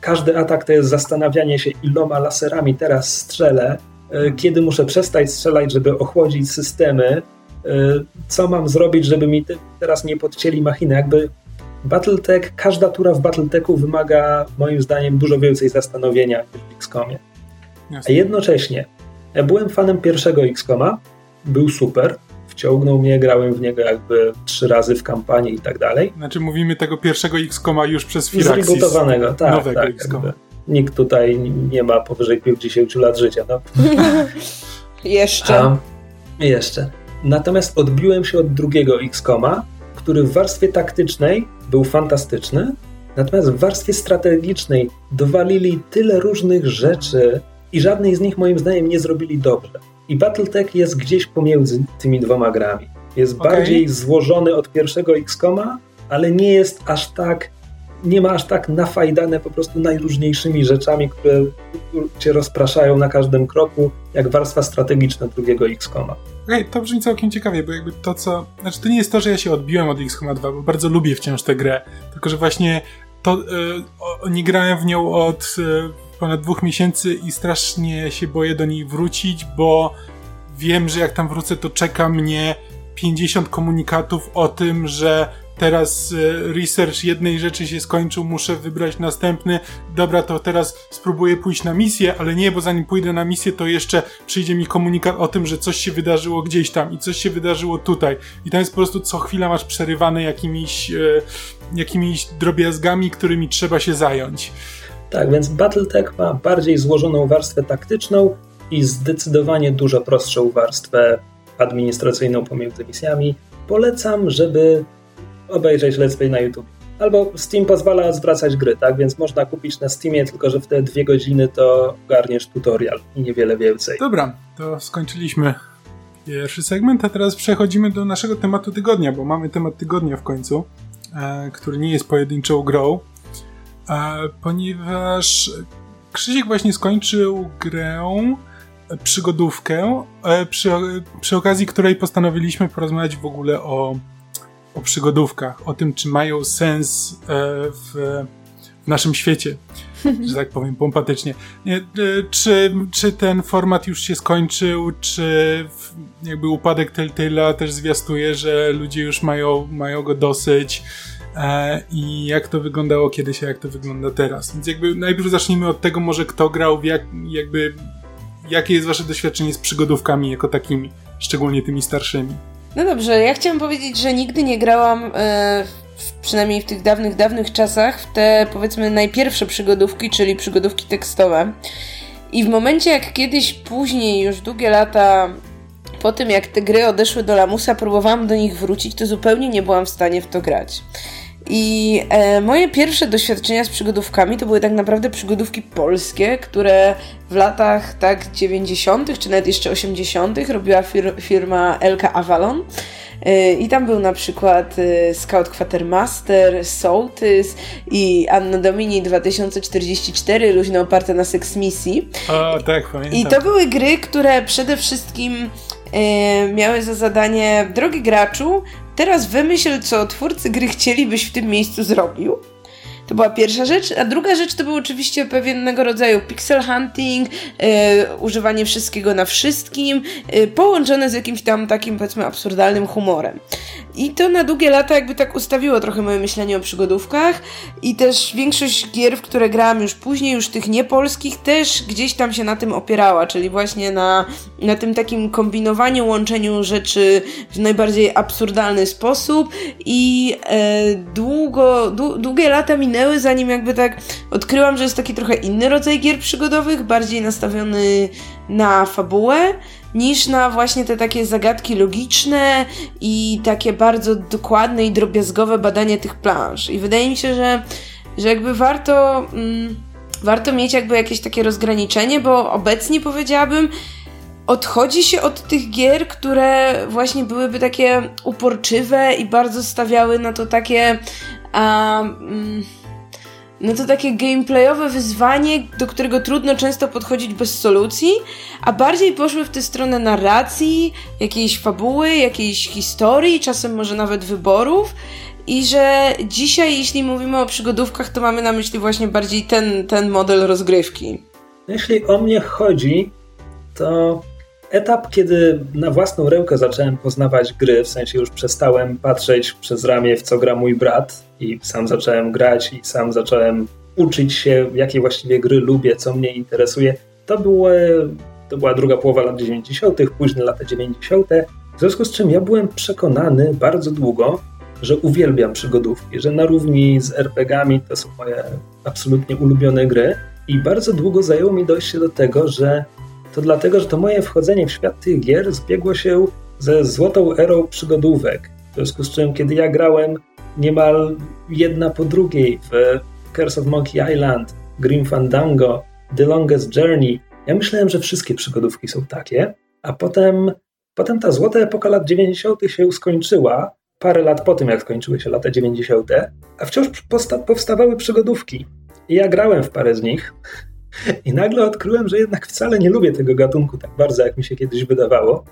każdy atak to jest zastanawianie się, iloma laserami teraz strzelę, e, kiedy muszę przestać strzelać, żeby ochłodzić systemy, e, co mam zrobić, żeby mi teraz nie podcięli machiny. Jakby Battletech, każda tura w Battletechu wymaga moim zdaniem dużo więcej zastanowienia niż w XCOMie. A jednocześnie ja byłem fanem pierwszego XCOMa, był super, wciągnął mnie, grałem w niego jakby trzy razy w kampanii i tak dalej. Znaczy mówimy tego pierwszego X-Koma już przez Firaxis. Zrebootowanego, tak. Nowego tak, X-Koma. Nikt tutaj nie ma powyżej 50 lat życia. No. jeszcze. A, jeszcze. Natomiast odbiłem się od drugiego X-Koma, który w warstwie taktycznej był fantastyczny, natomiast w warstwie strategicznej dowalili tyle różnych rzeczy i żadnej z nich moim zdaniem nie zrobili dobrze. I Battletech jest gdzieś pomiędzy tymi dwoma grami. Jest okay. bardziej złożony od pierwszego XCOMa, ale nie jest aż tak nie ma aż tak nafajdane po prostu najróżniejszymi rzeczami, które cię rozpraszają na każdym kroku, jak warstwa strategiczna drugiego XCOMa. Okej, to brzmi całkiem ciekawie, bo jakby to, co... Znaczy, to nie jest to, że ja się odbiłem od XCOMa 2, bo bardzo lubię wciąż tę grę, tylko, że właśnie to... Yy, nie grałem w nią od yy, ponad dwóch miesięcy i strasznie się boję do niej wrócić, bo wiem, że jak tam wrócę, to czeka mnie 50 komunikatów o tym, że teraz e, research jednej rzeczy się skończył, muszę wybrać następny. Dobra, to teraz spróbuję pójść na misję, ale nie, bo zanim pójdę na misję, to jeszcze przyjdzie mi komunikat o tym, że coś się wydarzyło gdzieś tam i coś się wydarzyło tutaj. I tam jest po prostu co chwila masz przerywane jakimiś, e, jakimiś drobiazgami, którymi trzeba się zająć. Tak, więc Battletech ma bardziej złożoną warstwę taktyczną i zdecydowanie dużo prostszą warstwę administracyjną pomiędzy misjami. Polecam, żeby obejrzeć let's play na YouTube. Albo Steam pozwala zwracać gry, tak? Więc można kupić na Steamie, tylko że w te dwie godziny to garniesz tutorial i niewiele więcej. Dobra, to skończyliśmy pierwszy segment, a teraz przechodzimy do naszego tematu tygodnia, bo mamy temat tygodnia w końcu, e, który nie jest pojedynczą grą, ponieważ Krzysiek właśnie skończył grę e, przygodówkę, e, przy, przy okazji której postanowiliśmy porozmawiać w ogóle o o przygodówkach, o tym, czy mają sens e, w, w naszym świecie, że tak powiem pompatycznie. Nie, e, czy, czy ten format już się skończył, czy jakby upadek Telltale'a też zwiastuje, że ludzie już mają, mają go dosyć e, i jak to wyglądało kiedyś, a jak to wygląda teraz. Więc jakby najpierw zacznijmy od tego może kto grał, jak, jakby jakie jest wasze doświadczenie z przygodówkami jako takimi, szczególnie tymi starszymi. No dobrze, ja chciałam powiedzieć, że nigdy nie grałam, e, w, przynajmniej w tych dawnych, dawnych czasach, w te powiedzmy najpierwsze przygodówki, czyli przygodówki tekstowe. I w momencie, jak kiedyś później, już długie lata po tym, jak te gry odeszły do lamusa, próbowałam do nich wrócić, to zupełnie nie byłam w stanie w to grać. I e, moje pierwsze doświadczenia z przygodówkami to były tak naprawdę przygodówki polskie, które w latach tak 90., czy nawet jeszcze 80., robiła fir firma LK Avalon. E, I tam był na przykład e, Scout Quatermaster, Sołtys i Anno Domini 2044, luźno oparte na Sex Misji. O, tak, pamiętam. I to były gry, które przede wszystkim e, miały za zadanie, drogi graczu, Teraz wymyśl, co twórcy gry chcielibyś w tym miejscu zrobił. To była pierwsza rzecz, a druga rzecz to był oczywiście pewnego rodzaju pixel hunting, yy, używanie wszystkiego na wszystkim, yy, połączone z jakimś tam takim powiedzmy absurdalnym humorem. I to na długie lata jakby tak ustawiło trochę moje myślenie o przygodówkach i też większość gier, w które grałam już później, już tych niepolskich, też gdzieś tam się na tym opierała, czyli właśnie na, na tym takim kombinowaniu, łączeniu rzeczy w najbardziej absurdalny sposób i e, długo, długie lata minęły, zanim jakby tak odkryłam, że jest taki trochę inny rodzaj gier przygodowych, bardziej nastawiony na fabułę, niż na właśnie te takie zagadki logiczne i takie bardzo dokładne i drobiazgowe badanie tych planż. I wydaje mi się, że, że jakby warto, mm, warto mieć jakby jakieś takie rozgraniczenie, bo obecnie powiedziałabym, odchodzi się od tych gier, które właśnie byłyby takie uporczywe i bardzo stawiały na to takie. Um, no to takie gameplayowe wyzwanie, do którego trudno często podchodzić bez solucji, a bardziej poszły w tę stronę narracji, jakiejś fabuły, jakiejś historii, czasem może nawet wyborów. I że dzisiaj, jeśli mówimy o przygodówkach, to mamy na myśli właśnie bardziej ten, ten model rozgrywki. Jeśli o mnie chodzi, to etap, kiedy na własną rękę zacząłem poznawać gry, w sensie już przestałem patrzeć przez ramię, w co gra mój brat i sam zacząłem grać i sam zacząłem uczyć się, jakie właściwie gry lubię, co mnie interesuje, to, było, to była druga połowa lat 90., późne lata 90., w związku z czym ja byłem przekonany bardzo długo, że uwielbiam przygodówki, że na równi z RPGami to są moje absolutnie ulubione gry i bardzo długo zajęło mi dojście do tego, że to dlatego, że to moje wchodzenie w świat tych gier zbiegło się ze złotą erą przygodówek. W związku z czym, kiedy ja grałem niemal jedna po drugiej w Curse of Monkey Island, Grim Fandango, The Longest Journey, ja myślałem, że wszystkie przygodówki są takie, a potem, potem ta złota epoka lat 90. się skończyła, parę lat po tym, jak skończyły się lata 90., a wciąż powstawały przygodówki. I ja grałem w parę z nich. I nagle odkryłem, że jednak wcale nie lubię tego gatunku tak bardzo, jak mi się kiedyś wydawało.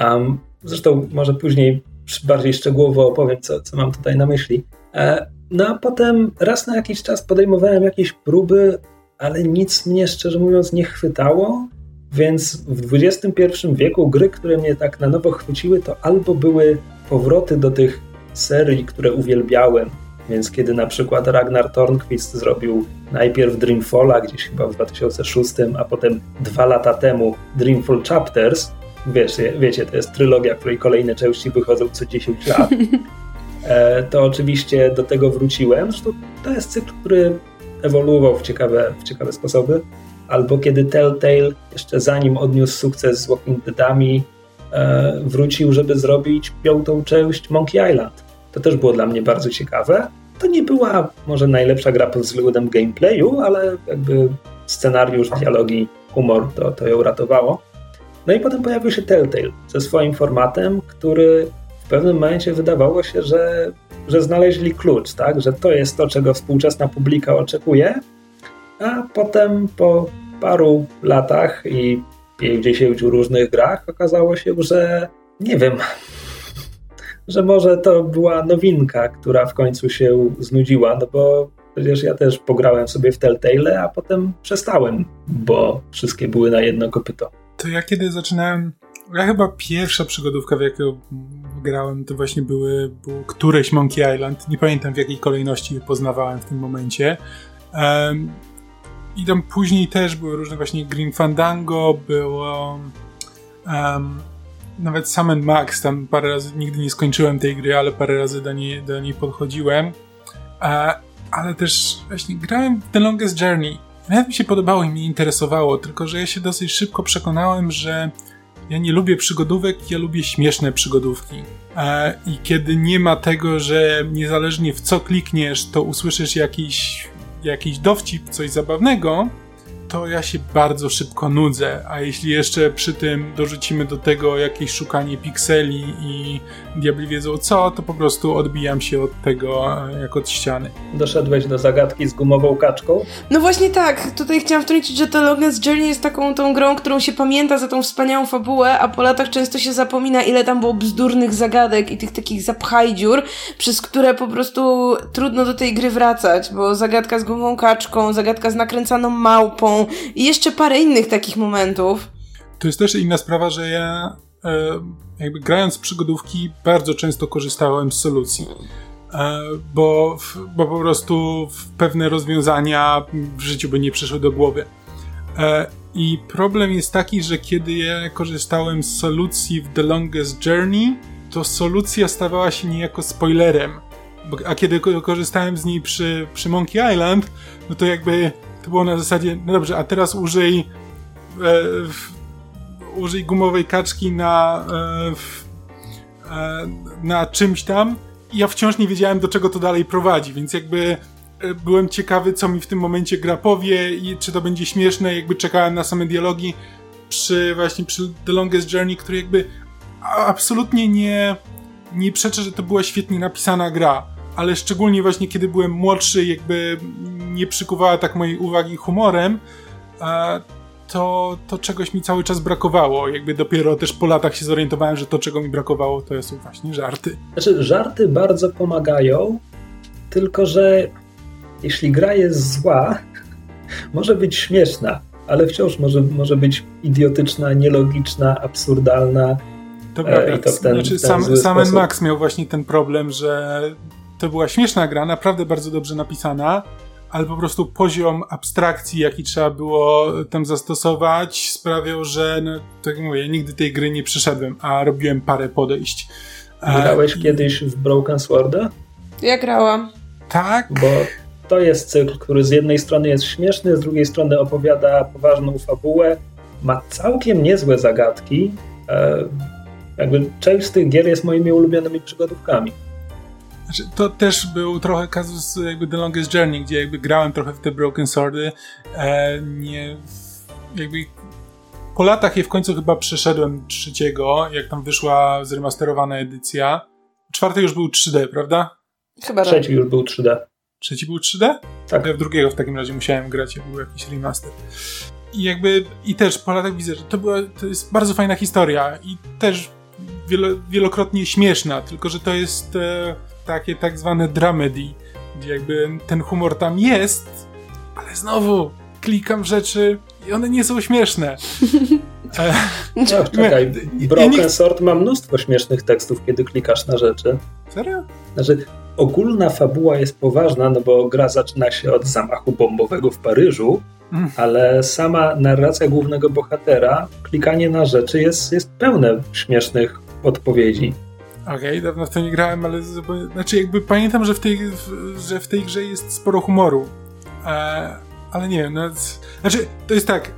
Um, zresztą może później bardziej szczegółowo opowiem, co, co mam tutaj na myśli. E, no a potem raz na jakiś czas podejmowałem jakieś próby, ale nic mnie szczerze mówiąc nie chwytało. Więc w XXI wieku gry, które mnie tak na nowo chwyciły, to albo były powroty do tych serii, które uwielbiałem. Więc kiedy na przykład Ragnar Tornquist zrobił najpierw Dreamfalla gdzieś chyba w 2006, a potem dwa lata temu Dreamfall Chapters, wiesz, wiecie, to jest trylogia, której kolejne części wychodzą co 10 lat, e, to oczywiście do tego wróciłem. Zresztą to jest cykl, który ewoluował w ciekawe, w ciekawe sposoby. Albo kiedy Telltale, jeszcze zanim odniósł sukces z Walking Deadami, e, wrócił, żeby zrobić piątą część Monkey Island. To też było dla mnie bardzo ciekawe. To nie była może najlepsza gra pod względem gameplayu, ale jakby scenariusz, dialogi, humor to, to ją ratowało. No i potem pojawił się Telltale ze swoim formatem, który w pewnym momencie wydawało się, że, że znaleźli klucz, tak? że to jest to, czego współczesna publika oczekuje, a potem po paru latach i 50 różnych grach okazało się, że nie wiem, że może to była nowinka, która w końcu się znudziła, no bo przecież ja też pograłem sobie w Telltale, a potem przestałem, bo wszystkie były na jedno kopyto. To ja kiedy zaczynałem, ja chyba pierwsza przygodówka, w jaką grałem, to właśnie były, było któreś Monkey Island, nie pamiętam w jakiej kolejności je poznawałem w tym momencie. Um, I tam później też były różne właśnie Green Fandango, było um, nawet Sam Max, tam parę razy, nigdy nie skończyłem tej gry, ale parę razy do niej, do niej podchodziłem. E, ale też właśnie grałem w The Longest Journey. Nawet mi się podobało i mnie interesowało, tylko że ja się dosyć szybko przekonałem, że ja nie lubię przygodówek, ja lubię śmieszne przygodówki. E, I kiedy nie ma tego, że niezależnie w co klikniesz, to usłyszysz jakiś, jakiś dowcip, coś zabawnego, to ja się bardzo szybko nudzę, a jeśli jeszcze przy tym dorzucimy do tego jakieś szukanie pikseli i diabli wiedzą co, to po prostu odbijam się od tego e, jak od ściany. Doszedłeś do zagadki z gumową kaczką? No właśnie tak, tutaj chciałam wtrącić, że The Longest Journey jest taką tą grą, którą się pamięta za tą wspaniałą fabułę, a po latach często się zapomina, ile tam było bzdurnych zagadek i tych takich zapchajdziur, przez które po prostu trudno do tej gry wracać, bo zagadka z gumową kaczką, zagadka z nakręcaną małpą, i jeszcze parę innych takich momentów. To jest też inna sprawa, że ja e, jakby grając przygodówki bardzo często korzystałem z solucji. E, bo, bo po prostu pewne rozwiązania w życiu by nie przyszły do głowy. E, I problem jest taki, że kiedy ja korzystałem z solucji w The Longest Journey, to solucja stawała się niejako spoilerem. A kiedy korzystałem z niej przy, przy Monkey Island, no to jakby to było na zasadzie, no dobrze, a teraz użyj e, użyj gumowej kaczki na e, w, e, na czymś tam. I ja wciąż nie wiedziałem, do czego to dalej prowadzi, więc jakby e, byłem ciekawy, co mi w tym momencie gra powie i czy to będzie śmieszne, jakby czekałem na same dialogi przy właśnie przy The Longest Journey, który jakby absolutnie nie nie przeczę, że to była świetnie napisana gra, ale szczególnie właśnie kiedy byłem młodszy, jakby nie przykuwała tak mojej uwagi humorem, to, to czegoś mi cały czas brakowało. Jakby dopiero też po latach się zorientowałem, że to, czego mi brakowało, to są właśnie żarty. Znaczy, żarty bardzo pomagają, tylko że jeśli gra jest zła, może być śmieszna, ale wciąż może, może być idiotyczna, nielogiczna, absurdalna. To prawda. E, I to ten, znaczy, sam, sam Max miał właśnie ten problem, że to była śmieszna gra, naprawdę bardzo dobrze napisana, ale po prostu poziom abstrakcji, jaki trzeba było tam zastosować, sprawiał, że, no, tak jak mówię, nigdy tej gry nie przeszedłem, a robiłem parę podejść. Grałeś kiedyś w Broken Sworda? Ja grałam. Tak? Bo to jest cykl, który z jednej strony jest śmieszny, z drugiej strony opowiada poważną fabułę, ma całkiem niezłe zagadki, e, jakby część z tych gier jest moimi ulubionymi przygodówkami. Znaczy, to też był trochę kazus jakby The Longest Journey, gdzie jakby grałem trochę w te Broken Swordy. E, nie, jakby po latach je w końcu chyba przeszedłem trzeciego, jak tam wyszła zremasterowana edycja. Czwarty już był 3D, prawda? Chyba Trzeci tak. już był 3D. Trzeci był 3D? Tak. Ja w drugiego w takim razie musiałem grać, jak był jakiś remaster. I jakby, i też po latach widzę, że to, była, to jest bardzo fajna historia i też wielo, wielokrotnie śmieszna, tylko że to jest e, takie tak zwane dramedy, gdzie jakby ten humor tam jest, ale znowu klikam rzeczy i one nie są śmieszne. E, no, czekaj, Broken nie... Sword ma mnóstwo śmiesznych tekstów, kiedy klikasz na rzeczy. Serio? Znaczy, ogólna fabuła jest poważna, no bo gra zaczyna się od zamachu bombowego w Paryżu, mm. ale sama narracja głównego bohatera, klikanie na rzeczy jest, jest pełne śmiesznych odpowiedzi. Okej, okay, dawno w to nie grałem, ale znaczy jakby pamiętam, że w tej, że w tej grze jest sporo humoru. E, ale nie wiem, no, znaczy to jest tak,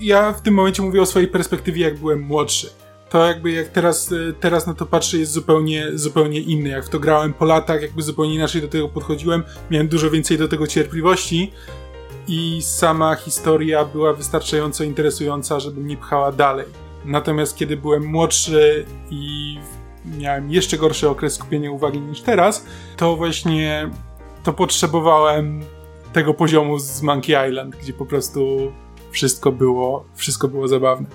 ja w tym momencie mówię o swojej perspektywie, jak byłem młodszy. To jakby jak teraz, e, teraz na to patrzę jest zupełnie, zupełnie inny. Jak w to grałem po latach, jakby zupełnie inaczej do tego podchodziłem, miałem dużo więcej do tego cierpliwości i sama historia była wystarczająco interesująca, żeby mnie pchała dalej. Natomiast kiedy byłem młodszy i miałem jeszcze gorszy okres skupienia uwagi niż teraz, to właśnie to potrzebowałem tego poziomu z Monkey Island, gdzie po prostu wszystko było, wszystko było zabawne.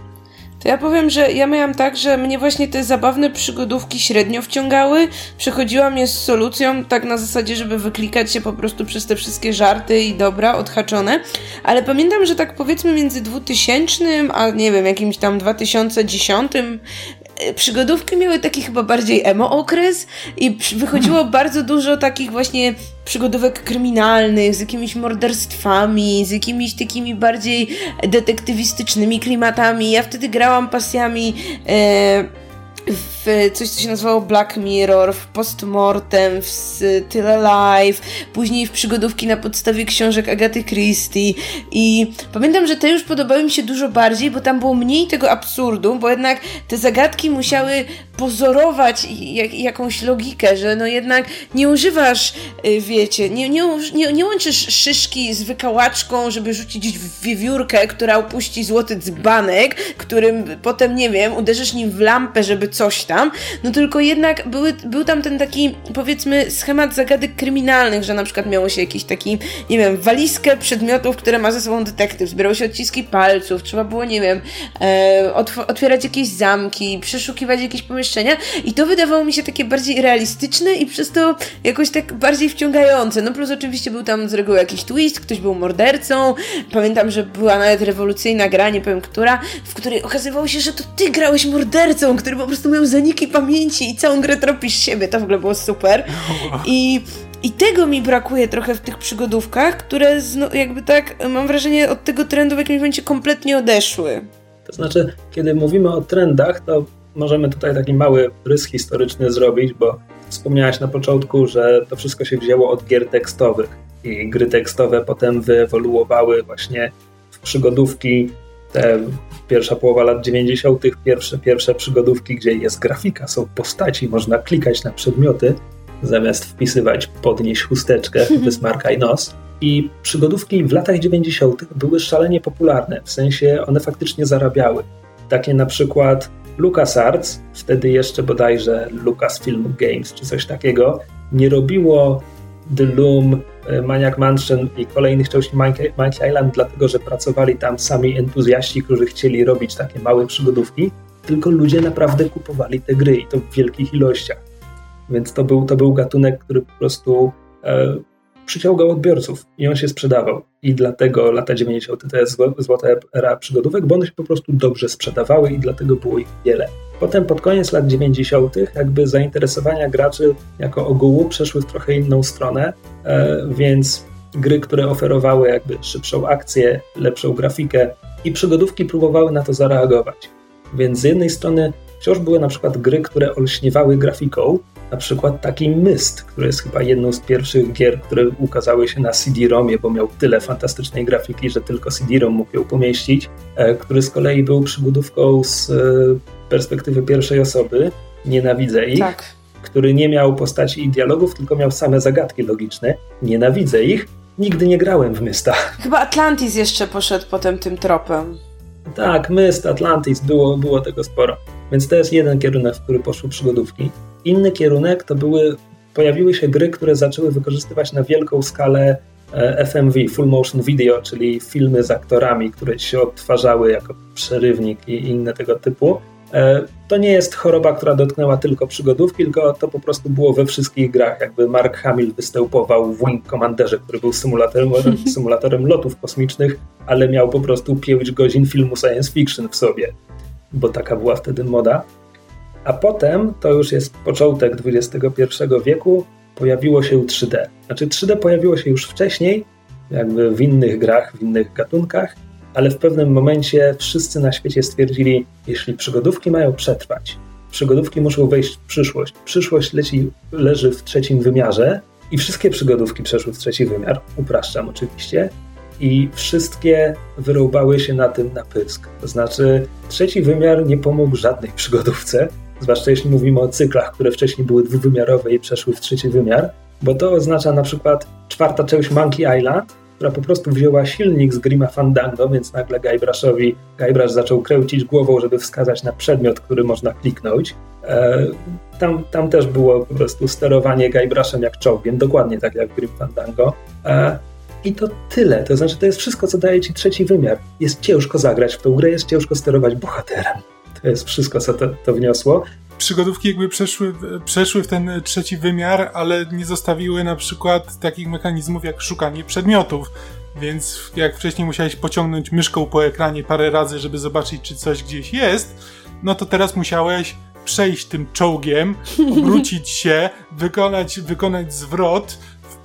To ja powiem, że ja miałam tak, że mnie właśnie te zabawne przygodówki średnio wciągały. Przechodziłam je z solucją, tak na zasadzie, żeby wyklikać się po prostu przez te wszystkie żarty i dobra, odhaczone. Ale pamiętam, że tak powiedzmy między 2000 a nie wiem, jakimś tam 2010 E, przygodówki miały taki chyba bardziej emo okres i wychodziło bardzo dużo takich właśnie przygodówek kryminalnych, z jakimiś morderstwami, z jakimiś takimi bardziej detektywistycznymi klimatami. Ja wtedy grałam pasjami e, w coś, co się nazywało Black Mirror, w Postmortem, w Still Alive, później w przygodówki na podstawie książek Agaty Christie. I pamiętam, że te już podobały mi się dużo bardziej, bo tam było mniej tego absurdu, bo jednak te zagadki musiały pozorować jak, jakąś logikę, że no jednak nie używasz, y, wiecie, nie, nie, nie, nie łączysz szyszki z wykałaczką, żeby rzucić wiewiórkę, która opuści złoty dzbanek, którym potem, nie wiem, uderzysz nim w lampę, żeby coś tam, no tylko jednak były, był tam ten taki, powiedzmy, schemat zagadek kryminalnych, że na przykład miało się jakiś taki, nie wiem, walizkę przedmiotów, które ma ze sobą detektyw, zbierały się odciski palców, trzeba było, nie wiem, e, otwierać jakieś zamki, przeszukiwać jakieś pomieszczenia i to wydawało mi się takie bardziej realistyczne i przez to jakoś tak bardziej wciągające. No plus oczywiście był tam z reguły jakiś twist, ktoś był mordercą, pamiętam, że była nawet rewolucyjna gra, nie powiem która, w której okazywało się, że to ty grałeś mordercą, który po prostu prostu miał zaniki pamięci i całą grę tropisz siebie. To w ogóle było super. I i tego mi brakuje trochę w tych przygodówkach, które jakby tak, mam wrażenie, od tego trendu w jakimś momencie kompletnie odeszły. To znaczy, kiedy mówimy o trendach, to możemy tutaj taki mały rys historyczny zrobić, bo wspomniałaś na początku, że to wszystko się wzięło od gier tekstowych i gry tekstowe potem wyewoluowały właśnie w przygodówki, te pierwsza połowa lat 90., pierwsze, pierwsze przygodówki, gdzie jest grafika, są postaci, można klikać na przedmioty, zamiast wpisywać podnieś chusteczkę, wysmarkaj nos. I przygodówki w latach 90. były szalenie popularne, w sensie one faktycznie zarabiały. Takie na przykład LucasArts, wtedy jeszcze bodajże Lucasfilm Games czy coś takiego, nie robiło The Loom, e, Maniac Mansion i kolejnych części Monkey Island, dlatego że pracowali tam sami entuzjaści, którzy chcieli robić takie małe przygodówki, tylko ludzie naprawdę kupowali te gry i to w wielkich ilościach. Więc to był, to był gatunek, który po prostu e, przyciągał odbiorców i on się sprzedawał. I dlatego lata 90. to jest złota era przygodówek, bo one się po prostu dobrze sprzedawały i dlatego było ich wiele. Potem pod koniec lat 90. jakby zainteresowania graczy jako ogółu przeszły w trochę inną stronę, e, więc gry, które oferowały jakby szybszą akcję, lepszą grafikę i przygodówki próbowały na to zareagować. Więc z jednej strony wciąż były na przykład gry, które olśniewały grafiką, na przykład taki Myst, który jest chyba jedną z pierwszych gier, które ukazały się na CD-ROMie, bo miał tyle fantastycznej grafiki, że tylko CD-ROM mógł ją pomieścić, e, który z kolei był przybudówką z e, perspektywy pierwszej osoby. Nienawidzę ich. Tak. Który nie miał postaci i dialogów, tylko miał same zagadki logiczne. Nienawidzę ich. Nigdy nie grałem w Mysta. Chyba Atlantis jeszcze poszedł potem tym tropem. Tak, Myst, Atlantis, było, było tego sporo. Więc to jest jeden kierunek, w który poszły przygodówki. Inny kierunek to były, pojawiły się gry, które zaczęły wykorzystywać na wielką skalę e, FMV, Full Motion Video, czyli filmy z aktorami, które się odtwarzały jako przerywnik i inne tego typu. E, to nie jest choroba, która dotknęła tylko przygodówki, tylko to po prostu było we wszystkich grach. Jakby Mark Hamill występował w Wing Commanderze, który był symulatorem, symulatorem lotów kosmicznych, ale miał po prostu 5 godzin filmu science fiction w sobie, bo taka była wtedy moda. A potem, to już jest początek XXI wieku, pojawiło się 3D. Znaczy 3D pojawiło się już wcześniej, jakby w innych grach, w innych gatunkach, ale w pewnym momencie wszyscy na świecie stwierdzili, jeśli przygodówki mają przetrwać, przygodówki muszą wejść w przyszłość. Przyszłość leci, leży w trzecim wymiarze i wszystkie przygodówki przeszły w trzeci wymiar, upraszczam oczywiście, i wszystkie wyrąbały się na tym na pysk. To znaczy, trzeci wymiar nie pomógł żadnej przygodówce, zwłaszcza jeśli mówimy o cyklach, które wcześniej były dwuwymiarowe i przeszły w trzeci wymiar, bo to oznacza na przykład czwarta część Monkey Island, która po prostu wzięła silnik z Grima Fandango, więc nagle Guybrusowi, Guybrush zaczął kręcić głową, żeby wskazać na przedmiot, który można kliknąć. E, tam, tam też było po prostu sterowanie Guybrushem jak czołgiem, dokładnie tak jak Grim Fandango. E, I to tyle. To znaczy, to jest wszystko, co daje ci trzeci wymiar. Jest ciężko zagrać w tą grę, jest ciężko sterować bohaterem. To jest wszystko, co to, to wniosło przygodówki jakby przeszły, przeszły w ten trzeci wymiar, ale nie zostawiły na przykład takich mechanizmów jak szukanie przedmiotów. Więc jak wcześniej musiałeś pociągnąć myszką po ekranie parę razy, żeby zobaczyć, czy coś gdzieś jest, no to teraz musiałeś przejść tym czołgiem, obrócić się, wykonać, wykonać zwrot,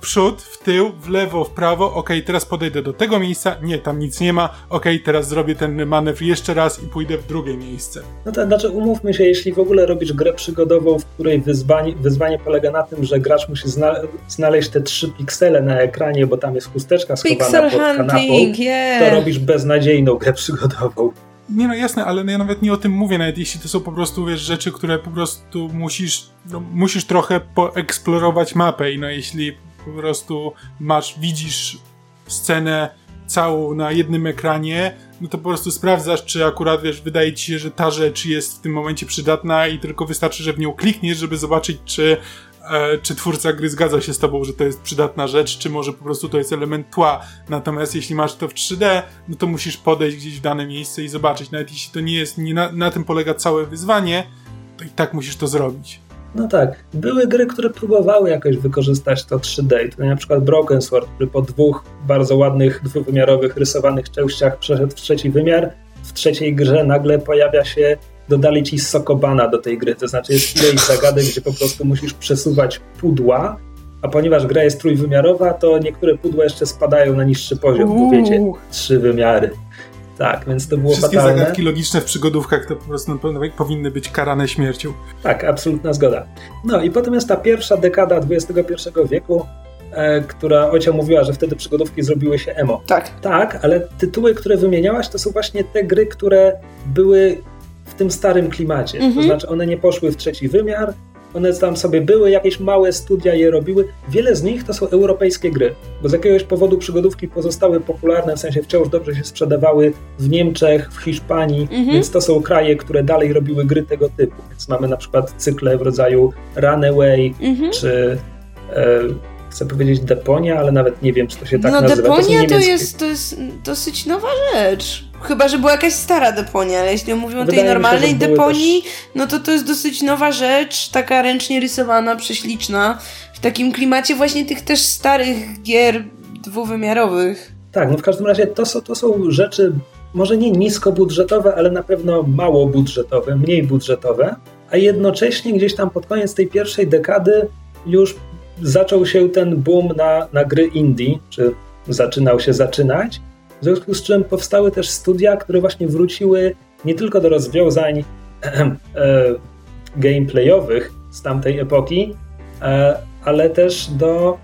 przód, w tył, w lewo, w prawo, ok, teraz podejdę do tego miejsca, nie, tam nic nie ma, ok, teraz zrobię ten manewr jeszcze raz i pójdę w drugie miejsce. No to znaczy umówmy się, jeśli w ogóle robisz grę przygodową, w której wyzwanie, wyzwanie polega na tym, że gracz musi zna znaleźć te trzy piksele na ekranie, bo tam jest chusteczka schowana Pixel pod hunting, kanapą, yeah. to robisz beznadziejną grę przygodową. Nie no jasne, ale ja nawet nie o tym mówię, nawet jeśli to są po prostu wiesz, rzeczy, które po prostu musisz, no, musisz trochę poeksplorować mapę i no jeśli po prostu masz, widzisz scenę całą na jednym ekranie, no to po prostu sprawdzasz, czy akurat, wiesz, wydaje ci się, że ta rzecz jest w tym momencie przydatna i tylko wystarczy, że w nią klikniesz, żeby zobaczyć, czy, e, czy twórca gry zgadza się z tobą, że to jest przydatna rzecz, czy może po prostu to jest element tła. Natomiast jeśli masz to w 3D, no to musisz podejść gdzieś w dane miejsce i zobaczyć. Nawet jeśli to nie jest, nie na, na tym polega całe wyzwanie, to i tak musisz to zrobić. No tak, były gry, które próbowały jakoś wykorzystać to 3D. To na przykład Broken Sword, który po dwóch bardzo ładnych, dwuwymiarowych, rysowanych częściach przeszedł w trzeci wymiar. W trzeciej grze nagle pojawia się, dodali ci sokobana do tej gry. To znaczy jest ileś zagadek, gdzie po prostu musisz przesuwać pudła, a ponieważ gra jest trójwymiarowa, to niektóre pudła jeszcze spadają na niższy poziom, bo wiecie, trzy wymiary. Tak, więc to było Wszystkie fatalne. zagadki logiczne w przygodówkach to po prostu powinny być karane śmiercią. Tak, absolutna zgoda. No i potem jest ta pierwsza dekada XXI wieku, e, która Ocia mówiła, że wtedy przygodówki zrobiły się emo. Tak. Tak, ale tytuły, które wymieniałaś, to są właśnie te gry, które były w tym starym klimacie. To mhm. znaczy one nie poszły w trzeci wymiar, one tam sobie były, jakieś małe studia je robiły. Wiele z nich to są europejskie gry, bo z jakiegoś powodu przygodówki pozostały popularne, w sensie wciąż dobrze się sprzedawały w Niemczech, w Hiszpanii, mhm. więc to są kraje, które dalej robiły gry tego typu. Więc mamy na przykład cykle w rodzaju Runaway, mhm. czy e, chcę powiedzieć Deponia, ale nawet nie wiem, czy to się tak no, nazywa. Deponia to, to, jest, to jest dosyć nowa rzecz. Chyba, że była jakaś stara deponia, ale jeśli mówimy o tej normalnej się, deponii, też... no to to jest dosyć nowa rzecz, taka ręcznie rysowana, prześliczna, w takim klimacie właśnie tych też starych gier dwuwymiarowych. Tak, no w każdym razie to są, to są rzeczy może nie niskobudżetowe, ale na pewno mało budżetowe, mniej budżetowe, a jednocześnie gdzieś tam pod koniec tej pierwszej dekady już zaczął się ten boom na, na gry indie, czy zaczynał się zaczynać, w związku z czym powstały też studia, które właśnie wróciły nie tylko do rozwiązań e, gameplayowych, z tamtej epoki, e, ale też do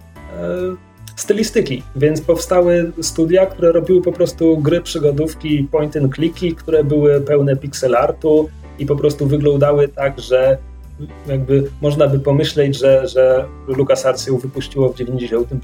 stylistyki, więc powstały studia, które robiły po prostu gry przygodówki point and clicki, które były pełne pixel artu i po prostu wyglądały tak, że jakby można by pomyśleć, że, że LucasArts ją wypuściło w 95.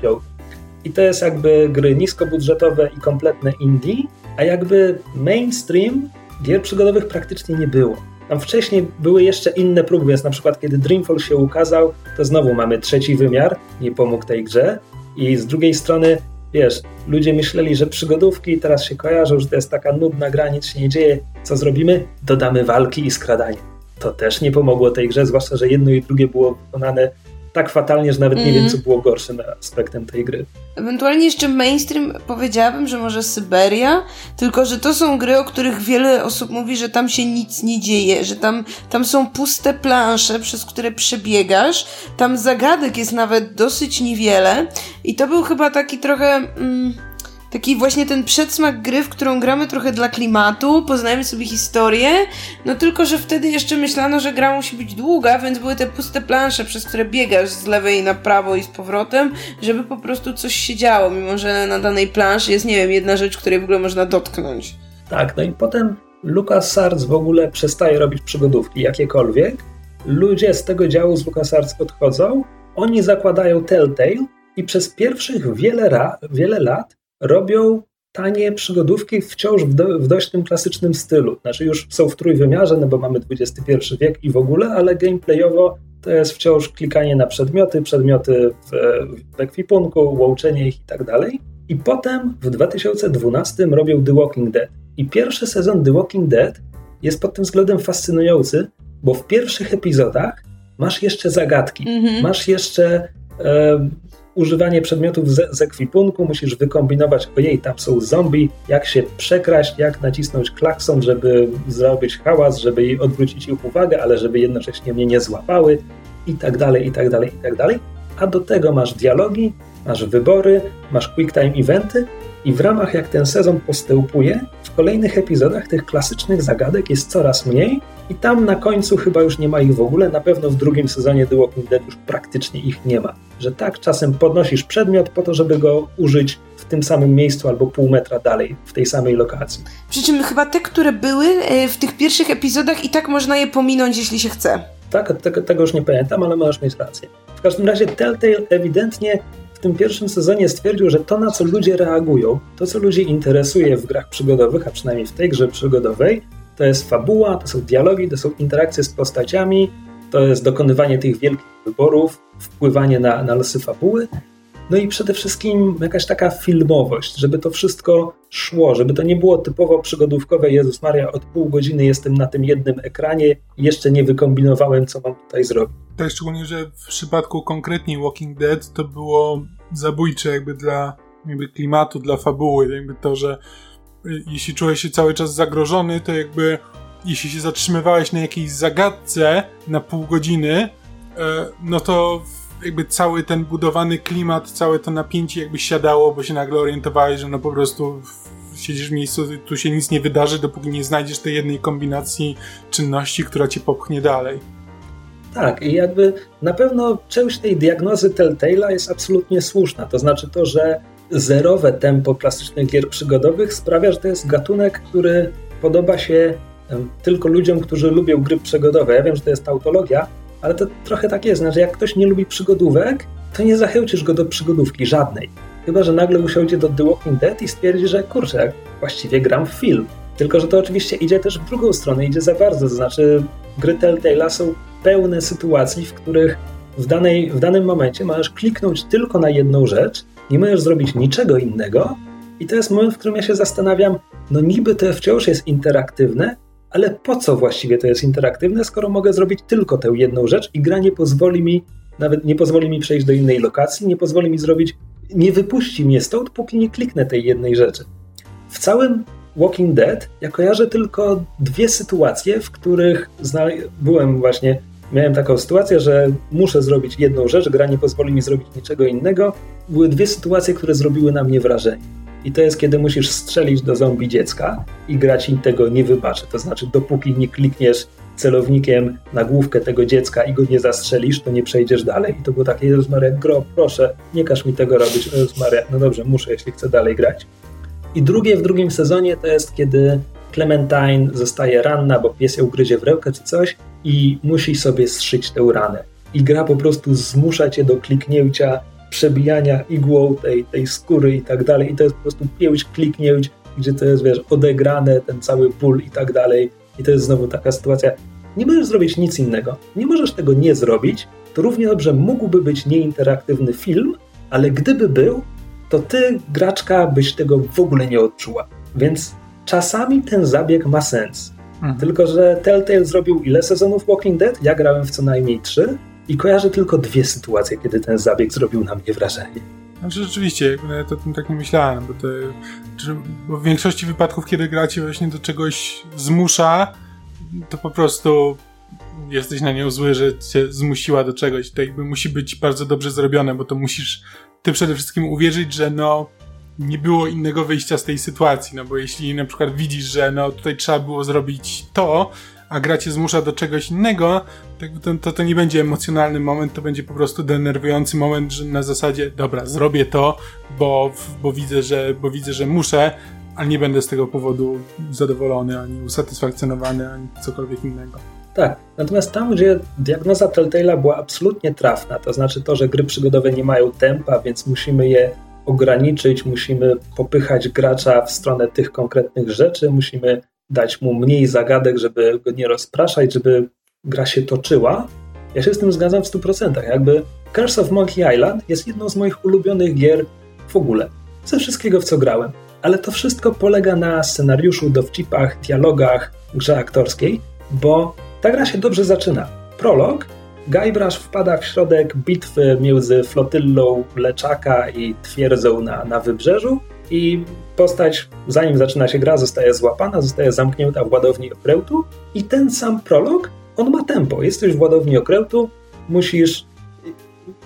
I to jest jakby gry niskobudżetowe i kompletne indie, a jakby mainstream gier przygodowych praktycznie nie było. Tam wcześniej były jeszcze inne próby, więc na przykład kiedy Dreamfall się ukazał, to znowu mamy trzeci wymiar, nie pomógł tej grze. I z drugiej strony, wiesz, ludzie myśleli, że przygodówki teraz się kojarzą, że to jest taka nudna gra, nic się nie dzieje. Co zrobimy? Dodamy walki i skradanie. To też nie pomogło tej grze, zwłaszcza, że jedno i drugie było wykonane tak fatalnie, że nawet mm. nie wiem, mhm. co było gorszym aspektem tej gry. Ewentualnie jeszcze mainstream powiedziałabym, że może Syberia, tylko że to są gry, o których wiele osób mówi, że tam się nic nie dzieje, że tam, tam są puste plansze, przez które przebiegasz, tam zagadek jest nawet dosyć niewiele i to był chyba taki trochę... Mm, taki właśnie ten przedsmak gry, w którą gramy trochę dla klimatu, poznajemy sobie historię, no tylko, że wtedy jeszcze myślano, że gra musi być długa, więc były te puste plansze, przez które biegasz z lewej na prawo i z powrotem, żeby po prostu coś się działo, mimo że na danej planszy jest, nie wiem, jedna rzecz, której w ogóle można dotknąć. Tak, no i potem LucasArts w ogóle przestaje robić przygodówki jakiekolwiek. Ludzie z tego działu z LucasArts odchodzą, oni zakładają Telltale i przez pierwszych wiele, wiele lat robią tanie przygodówki wciąż w, do, w, dość tym klasycznym stylu. Znaczy już są w trójwymiarze, no bo mamy XXI wiek i w ogóle, ale gameplayowo to jest wciąż klikanie na przedmioty, przedmioty w, w ekwipunku, łączenie ich i tak dalej. I potem w 2012 robią The Walking Dead. I pierwszy sezon The Walking Dead jest pod tym względem fascynujący, bo w pierwszych epizodach masz jeszcze zagadki, mm -hmm. masz jeszcze e, używanie przedmiotów z, z ekwipunku, musisz wykombinować, ojej, tam są zombie, jak się przekraść, jak nacisnąć klakson, żeby zrobić hałas, żeby odwrócić ich uwagę, ale żeby jednocześnie mnie nie złapały i tak dalej, i tak dalej, i tak dalej. A do tego masz dialogi, masz wybory, masz quick time eventy i w ramach jak ten sezon postępuje, w kolejnych epizodach tych klasycznych zagadek jest coraz mniej i tam na końcu chyba już nie ma ich w ogóle, na pewno w drugim sezonie The Walking Dead już praktycznie ich nie ma. Że tak, czasem podnosisz przedmiot po to, żeby go użyć w tym samym miejscu albo pół metra dalej, w tej samej lokacji. Przy czym chyba te, które były e, w tych pierwszych epizodach i tak można je pominąć, jeśli się chce. Tak, tego, tego już nie pamiętam, ale możesz mieć rację. W każdym razie Telltale ewidentnie w tym pierwszym sezonie stwierdził, że to, na co ludzie reagują, to, co ludzi interesuje w grach przygodowych, a przynajmniej w tej grze przygodowej, to jest fabuła, to są dialogi, to są interakcje z postaciami, to jest dokonywanie tych wielkich wyborów, wpływanie na, na losy fabuły. No i przede wszystkim jakaś taka filmowość, żeby to wszystko szło, żeby to nie było typowo przygodówkowe. Jezus Maria, od pół godziny jestem na tym jednym ekranie jeszcze nie wykombinowałem, co mam tutaj zrobić. Tak, szczególnie, że w przypadku konkretnie Walking Dead to było zabójcze jakby dla jakby klimatu, dla fabuły, jakby to, że jeśli czułeś się cały czas zagrożony, to jakby jeśli się zatrzymywałeś na jakiejś zagadce na pół godziny, e, no to jakby cały ten budowany klimat, całe to napięcie jakby siadało, bo się nagle orientowałeś, że no po prostu siedzisz w miejscu, tu się nic nie wydarzy, dopóki nie znajdziesz tej jednej kombinacji czynności, która cię popchnie dalej. Tak, i jakby na pewno część tej diagnozy Telltale'a jest absolutnie słuszna. To znaczy to, że zerowe tempo klasycznych gier przygodowych sprawia, że to jest gatunek, który podoba się tylko ludziom, którzy lubią gry przygodowe. Ja wiem, że to jest tautologia, ale to trochę tak jest, że jak ktoś nie lubi przygodówek, to nie zachęcisz go do przygodówki żadnej. Chyba, że nagle usiądzie do The Walking Dead i stwierdzi, że kurczę, właściwie gram w film. Tylko, że to oczywiście idzie też w drugą stronę, idzie za bardzo. To znaczy, gry Telltale'a są pełne sytuacji, w których w, danej, w danym momencie możesz kliknąć tylko na jedną rzecz, nie możesz zrobić niczego innego. I to jest moment, w którym ja się zastanawiam, no niby to wciąż jest interaktywne, ale po co właściwie to jest interaktywne, skoro mogę zrobić tylko tę jedną rzecz i gra nie pozwoli mi, nawet nie pozwoli mi przejść do innej lokacji, nie pozwoli mi zrobić, nie wypuści mnie stąd, póki nie kliknę tej jednej rzeczy. W całym Walking Dead ja kojarzę tylko dwie sytuacje, w których byłem właśnie, miałem taką sytuację, że muszę zrobić jedną rzecz, gra nie pozwoli mi zrobić niczego innego. Były dwie sytuacje, które zrobiły na mnie wrażenie. I to jest, kiedy musisz strzelić do zombie dziecka i grać im tego nie wybaczy. To znaczy, dopóki nie klikniesz celownikiem na główkę tego dziecka i go nie zastrzelisz, to nie przejdziesz dalej. I to było takie, Jezus Maria, gro, proszę, nie każ mi tego robić, Jezus Maria, no dobrze, muszę, jeśli chcę dalej grać. I drugie w drugim sezonie to jest, kiedy Clementine zostaje ranna, bo pies ją gryzie w rękę czy coś i musi sobie zszyć tę ranę. I gra po prostu zmusza cię do kliknięcia, przebijania igłą tej, tej skóry i tak dalej. I to jest po prostu pięć kliknięć, gdzie to jest, wiesz, odegrane, ten cały ból i tak dalej. I to jest znowu taka sytuacja. Nie możesz zrobić nic innego. Nie możesz tego nie zrobić. To równie dobrze mógłby być nieinteraktywny film, ale gdyby był, to ty, graczka, byś tego w ogóle nie odczuła. Więc czasami ten zabieg ma sens. Mhm. Tylko, że Telltale zrobił ile sezonów Walking Dead? Ja grałem w co najmniej trzy i kojarzę tylko dwie sytuacje, kiedy ten zabieg zrobił na mnie wrażenie. Znaczy rzeczywiście, to tak nie myślałem, bo, to, bo w większości wypadków, kiedy gracie właśnie do czegoś zmusza, to po prostu jesteś na nią zły, że cię zmusiła do czegoś. To jakby musi być bardzo dobrze zrobione, bo to musisz ty przede wszystkim uwierzyć, że no nie było innego wyjścia z tej sytuacji, no bo jeśli na przykład widzisz, że no tutaj trzeba było zrobić to, a gra cię zmusza do czegoś innego, to, to, to nie będzie emocjonalny moment, to będzie po prostu denerwujący moment, że na zasadzie, dobra, zrobię to, bo, bo, widzę, że, bo widzę, że muszę, ale nie będę z tego powodu zadowolony, ani usatysfakcjonowany, ani cokolwiek innego. Tak, natomiast tam, gdzie diagnoza Telltale'a była absolutnie trafna, to znaczy to, że gry przygodowe nie mają tempa, więc musimy je ograniczyć, musimy popychać gracza w stronę tych konkretnych rzeczy, musimy dać mu mniej zagadek, żeby go nie rozpraszać, żeby gra się toczyła. Ja się z tym zgadzam w 100%. Jakby Curse of Monkey Island jest jedną z moich ulubionych gier w ogóle. Ze wszystkiego, w co grałem. Ale to wszystko polega na scenariuszu, dowcipach, dialogach, grze aktorskiej, bo ta gra się dobrze zaczyna. Prolog Guybrush wpada w środek bitwy między flotyllą Leczaka i twierdzą na, na wybrzeżu i postać, zanim zaczyna się gra, zostaje złapana, zostaje zamknięta w ładowni okrętu i ten sam prolog, on ma tempo. Jesteś w ładowni okrętu, musisz,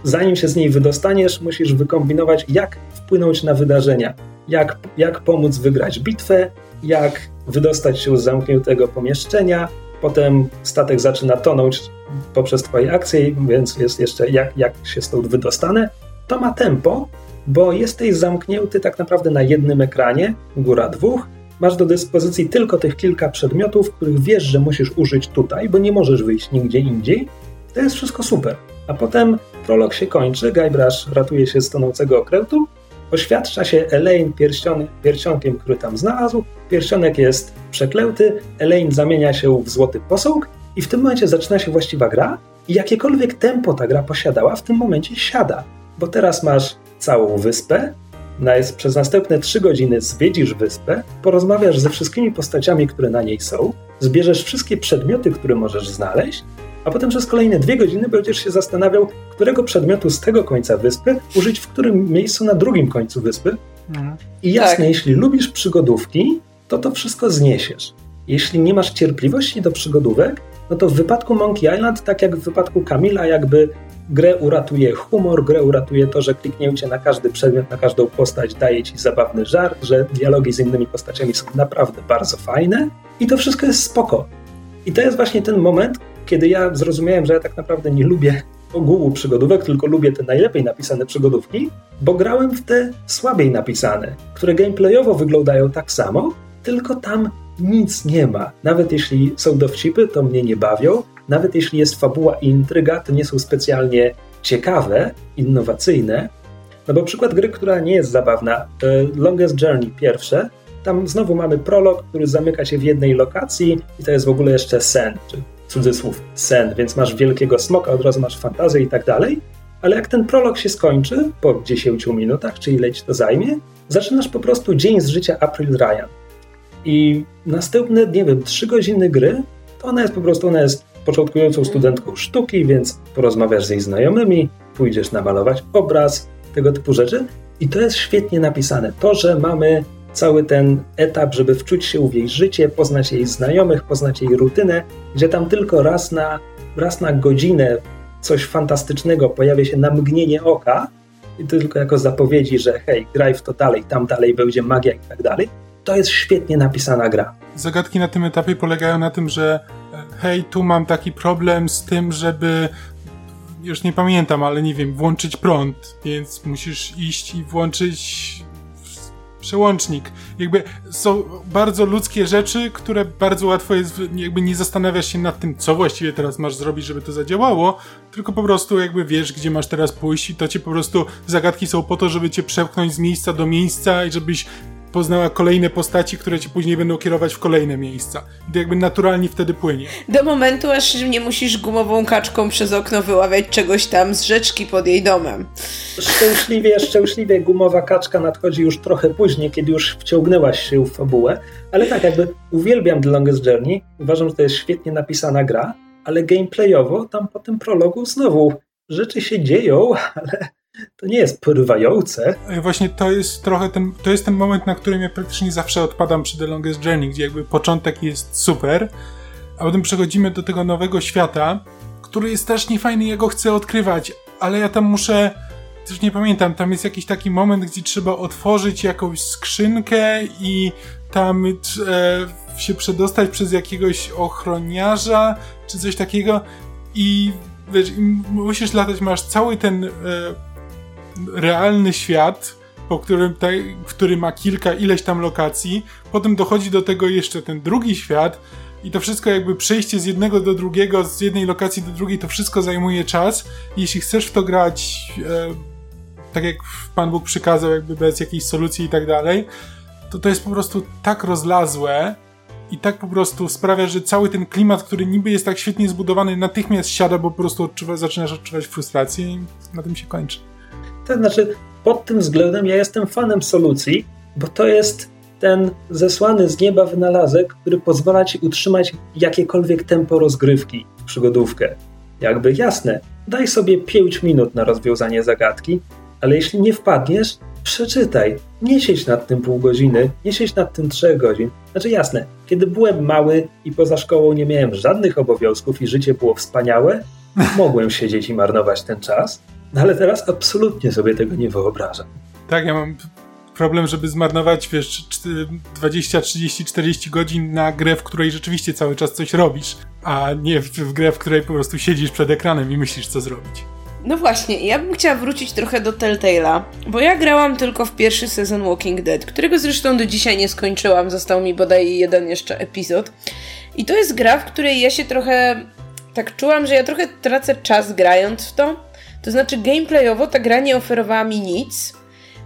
zanim się z niej wydostaniesz, musisz wykombinować, jak wpłynąć na wydarzenia, jak, jak pomóc wygrać bitwę, jak wydostać się z zamkniętego pomieszczenia, potem statek zaczyna tonąć poprzez twoje akcje, więc jest jeszcze jak, jak się stąd wydostanę. To ma tempo, bo jesteś zamknięty tak naprawdę na jednym ekranie, góra dwóch. Masz do dyspozycji tylko tych kilka przedmiotów, których wiesz, że musisz użyć tutaj, bo nie możesz wyjść nigdzie indziej. To jest wszystko super. A potem prolog się kończy, Guybrush ratuje się z tonącego okrętu, oświadcza się Elaine pierścionek, pierścionkiem, który tam znalazł. Pierścionek jest przeklęty, Elaine zamienia się w złoty posąg i w tym momencie zaczyna się właściwa gra i jakiekolwiek tempo ta gra posiadała, w tym momencie siada. Bo teraz masz całą wyspę, przez następne trzy godziny zwiedzisz wyspę, porozmawiasz ze wszystkimi postaciami, które na niej są, zbierzesz wszystkie przedmioty, które możesz znaleźć, a potem przez kolejne dwie godziny będziesz się zastanawiał, którego przedmiotu z tego końca wyspy użyć w którym miejscu na drugim końcu wyspy. Mhm. I jasne, tak. jeśli lubisz przygodówki, to to wszystko zniesiesz. Jeśli nie masz cierpliwości do przygodówek, no to w wypadku Monkey Island, tak jak w wypadku Kamila, jakby grę uratuje humor, grę uratuje to, że kliknięcie na każdy przedmiot, na każdą postać daje ci zabawny żart, że dialogi z innymi postaciami są naprawdę bardzo fajne i to wszystko jest spoko. I to jest właśnie ten moment, kiedy ja zrozumiałem, że ja tak naprawdę nie lubię ogółu przygodówek, tylko lubię te najlepiej napisane przygodówki, bo grałem w te słabiej napisane, które gameplayowo wyglądają tak samo, tylko tam nic nie ma. Nawet jeśli są dowcipy, to mnie nie bawią. Nawet jeśli jest fabuła i intryga, to nie są specjalnie ciekawe, innowacyjne. No bo przykład gry, która nie jest zabawna, Longest Journey pierwsze, tam znowu mamy prolog, który zamyka się w jednej lokacji i to jest w ogóle jeszcze sen, czy cudzysłów sen, więc masz wielkiego smoka, od razu masz fantazję i tak dalej. Ale jak ten prolog się skończy po 10 minutach, czy ile ci to zajmie, zaczynasz po prostu dzień z życia April Ryan. I następne, nie wiem, 3 godziny gry, to ona jest po prostu, ona jest początkującą studentką sztuki, więc porozmawiasz z jej znajomymi, pójdziesz namalować obraz, tego typu rzeczy. I to jest świetnie napisane. To, że mamy cały ten etap, żeby wczuć się w jej życie, poznać jej znajomych, poznać jej rutynę, gdzie tam tylko raz na, raz na godzinę coś fantastycznego pojawia się na mgnienie oka, i to tylko jako zapowiedzi, że hej, graj w to dalej, tam dalej będzie magia i tak dalej to jest świetnie napisana gra. Zagadki na tym etapie polegają na tym, że e, hej, tu mam taki problem z tym, żeby już nie pamiętam, ale nie wiem, włączyć prąd, więc musisz iść i włączyć przełącznik. Jakby są bardzo ludzkie rzeczy, które bardzo łatwo jest, jakby nie zastanawiasz się nad tym, co właściwie teraz masz zrobić, żeby to zadziałało, tylko po prostu jakby wiesz, gdzie masz teraz pójść i to cię po prostu, zagadki są po to, żeby cię przepchnąć z miejsca do miejsca i żebyś poznała kolejne postaci, które ci później będą kierować w kolejne miejsca. I to jakby naturalnie wtedy płynie. Do momentu, aż nie musisz gumową kaczką przez okno wyławiać czegoś tam z rzeczki pod jej domem. Szczęśliwie, szczęśliwie gumowa kaczka nadchodzi już trochę później, kiedy już wciągnęłaś się w fabułę, ale tak jakby uwielbiam The Longest Journey, uważam, że to jest świetnie napisana gra, ale gameplayowo tam po tym prologu znowu rzeczy się dzieją, ale to nie jest porywające. Właśnie to jest trochę ten, to jest ten moment, na którym ja praktycznie zawsze odpadam przy The Longest Journey, gdzie jakby początek jest super, a potem przechodzimy do tego nowego świata, który jest też niefajny, ja go chcę odkrywać, ale ja tam muszę, już nie pamiętam, tam jest jakiś taki moment, gdzie trzeba otworzyć jakąś skrzynkę i tam e, się przedostać przez jakiegoś ochroniarza, czy coś takiego i wiesz, musisz latać, masz cały ten e, realny świat, po którym te, który ma kilka ileś tam lokacji, potem dochodzi do tego jeszcze ten drugi świat i to wszystko jakby przejście z jednego do drugiego, z jednej lokacji do drugiej, to wszystko zajmuje czas. Jeśli chcesz w to grać e, tak jak Pan Bóg przykazał, jakby bez jakiejś solucji i tak dalej, to to jest po prostu tak rozlazłe i tak po prostu sprawia, że cały ten klimat, który niby jest tak świetnie zbudowany, natychmiast siada, bo po prostu odczuwa, zaczynasz odczuwać frustrację i na tym się kończy. To znaczy, pod tym względem ja jestem fanem solucji, bo to jest ten zesłany z nieba wynalazek, który pozwala ci utrzymać jakiekolwiek tempo rozgrywki w przygodówkę. Jakby jasne, daj sobie 5 minut na rozwiązanie zagadki, ale jeśli nie wpadniesz, przeczytaj. Nie siedź nad tym pół godziny, nie siedź nad tym 3 godzin. Znaczy jasne, kiedy byłem mały i poza szkołą nie miałem żadnych obowiązków i życie było wspaniałe, mogłem siedzieć i marnować ten czas, no ale teraz absolutnie sobie tego nie wyobrażam. Tak, ja mam problem, żeby zmarnować, wiesz, 20, 30, 40 godzin na grę, w której rzeczywiście cały czas coś robisz, a nie w, w grę, w której po prostu siedzisz przed ekranem i myślisz, co zrobić. No właśnie, ja bym chciała wrócić trochę do Telltale'a, bo ja grałam tylko w pierwszy sezon Walking Dead, którego zresztą do dzisiaj nie skończyłam, został mi bodaj jeden jeszcze epizod. I to jest gra, w której ja się trochę tak czułam, że ja trochę tracę czas grając w to, to znaczy, gameplayowo ta gra nie oferowała mi nic,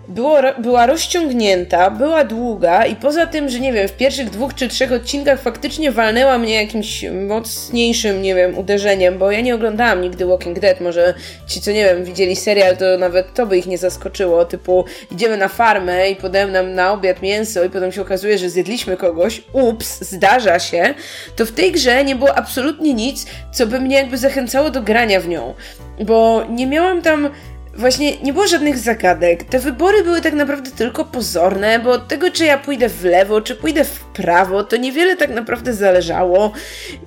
było, była rozciągnięta, była długa i poza tym, że nie wiem, w pierwszych dwóch czy trzech odcinkach faktycznie walnęła mnie jakimś mocniejszym, nie wiem, uderzeniem, bo ja nie oglądałam nigdy Walking Dead, może ci, co nie wiem, widzieli serial, to nawet to by ich nie zaskoczyło, typu idziemy na farmę i podają nam na obiad mięso i potem się okazuje, że zjedliśmy kogoś, ups, zdarza się, to w tej grze nie było absolutnie nic, co by mnie jakby zachęcało do grania w nią, bo nie miałam tam Właśnie nie było żadnych zagadek. Te wybory były tak naprawdę tylko pozorne, bo od tego, czy ja pójdę w lewo, czy pójdę w prawo, to niewiele tak naprawdę zależało.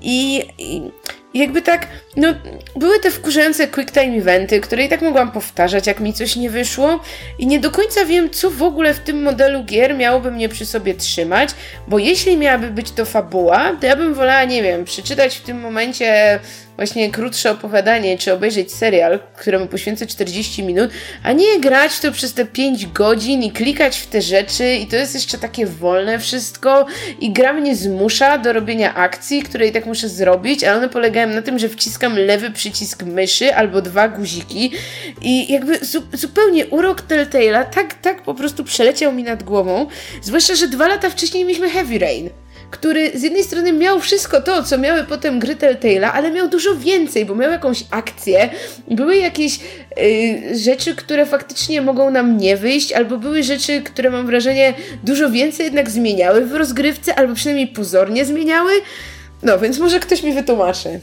I, i jakby tak, no, były te wkurzające quick time eventy, które i tak mogłam powtarzać, jak mi coś nie wyszło. I nie do końca wiem, co w ogóle w tym modelu gier miałoby mnie przy sobie trzymać, bo jeśli miałaby być to fabuła, to ja bym wolała, nie wiem, przeczytać w tym momencie właśnie krótsze opowiadanie, czy obejrzeć serial, któremu poświęcę 40 minut, a nie grać to przez te 5 godzin i klikać w te rzeczy i to jest jeszcze takie wolne wszystko i gra mnie zmusza do robienia akcji, które i tak muszę zrobić, ale one polegają na tym, że wciskam lewy przycisk myszy albo dwa guziki i jakby zu zupełnie urok Telltale'a tak, tak po prostu przeleciał mi nad głową, zwłaszcza, że dwa lata wcześniej mieliśmy Heavy Rain który z jednej strony miał wszystko to, co miały potem gry Telltale'a, ale miał dużo więcej, bo miał jakąś akcję, były jakieś yy, rzeczy, które faktycznie mogą nam nie wyjść, albo były rzeczy, które mam wrażenie dużo więcej jednak zmieniały w rozgrywce, albo przynajmniej pozornie zmieniały. No, więc może ktoś mi wytłumaczy.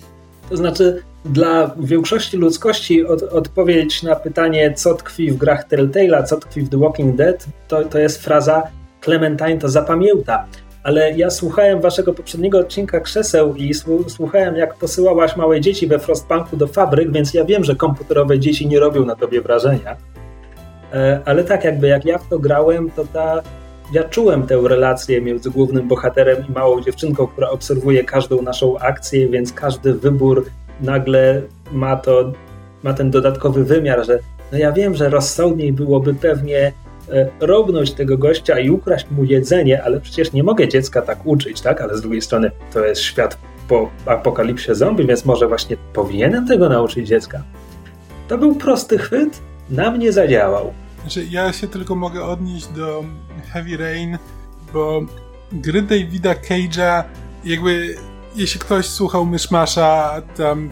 To znaczy, dla większości ludzkości od, odpowiedź na pytanie, co tkwi w grach Telltale'a, co tkwi w The Walking Dead, to, to jest fraza Clementine to zapamięta ale ja słuchałem waszego poprzedniego odcinka krzeseł i słuchałem, jak posyłałaś małe dzieci we Frostpunku do fabryk, więc ja wiem, że komputerowe dzieci nie robią na tobie wrażenia. E, ale tak, jakby jak ja w to grałem, to ta ja czułem tę relację między głównym bohaterem i małą dziewczynką, która obserwuje każdą naszą akcję, więc każdy wybór nagle ma to, ma ten dodatkowy wymiar, że no ja wiem, że rozsądniej byłoby pewnie robnąć tego gościa i ukraść mu jedzenie, ale przecież nie mogę dziecka tak uczyć, tak? Ale z drugiej strony to jest świat po apokalipsie zombie, więc może właśnie powinienem tego nauczyć dziecka. To był prosty chwyt, na mnie zadziałał. Znaczy, ja się tylko mogę odnieść do Heavy Rain, bo gry Davida Cage'a jakby jeśli ktoś słuchał Myszmasza tam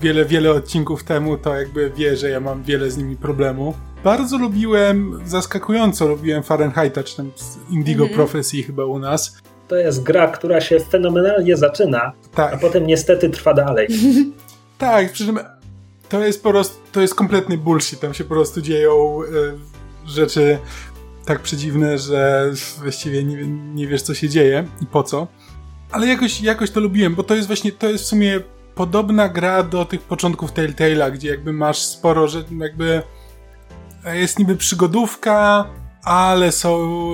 wiele, wiele odcinków temu, to jakby wie, że ja mam wiele z nimi problemu. Bardzo lubiłem, zaskakująco lubiłem Fahrenheita, czy tam Indigo mm -hmm. Prophecy chyba u nas. To jest gra, która się fenomenalnie zaczyna, tak. a potem niestety trwa dalej. tak, przy czym to jest po prostu, to jest kompletny bullshit, tam się po prostu dzieją y, rzeczy tak przedziwne, że właściwie nie, nie wiesz co się dzieje i po co. Ale jakoś, jakoś to lubiłem, bo to jest właśnie, to jest w sumie podobna gra do tych początków Telltale'a, gdzie jakby masz sporo, że jakby jest niby przygodówka, ale są,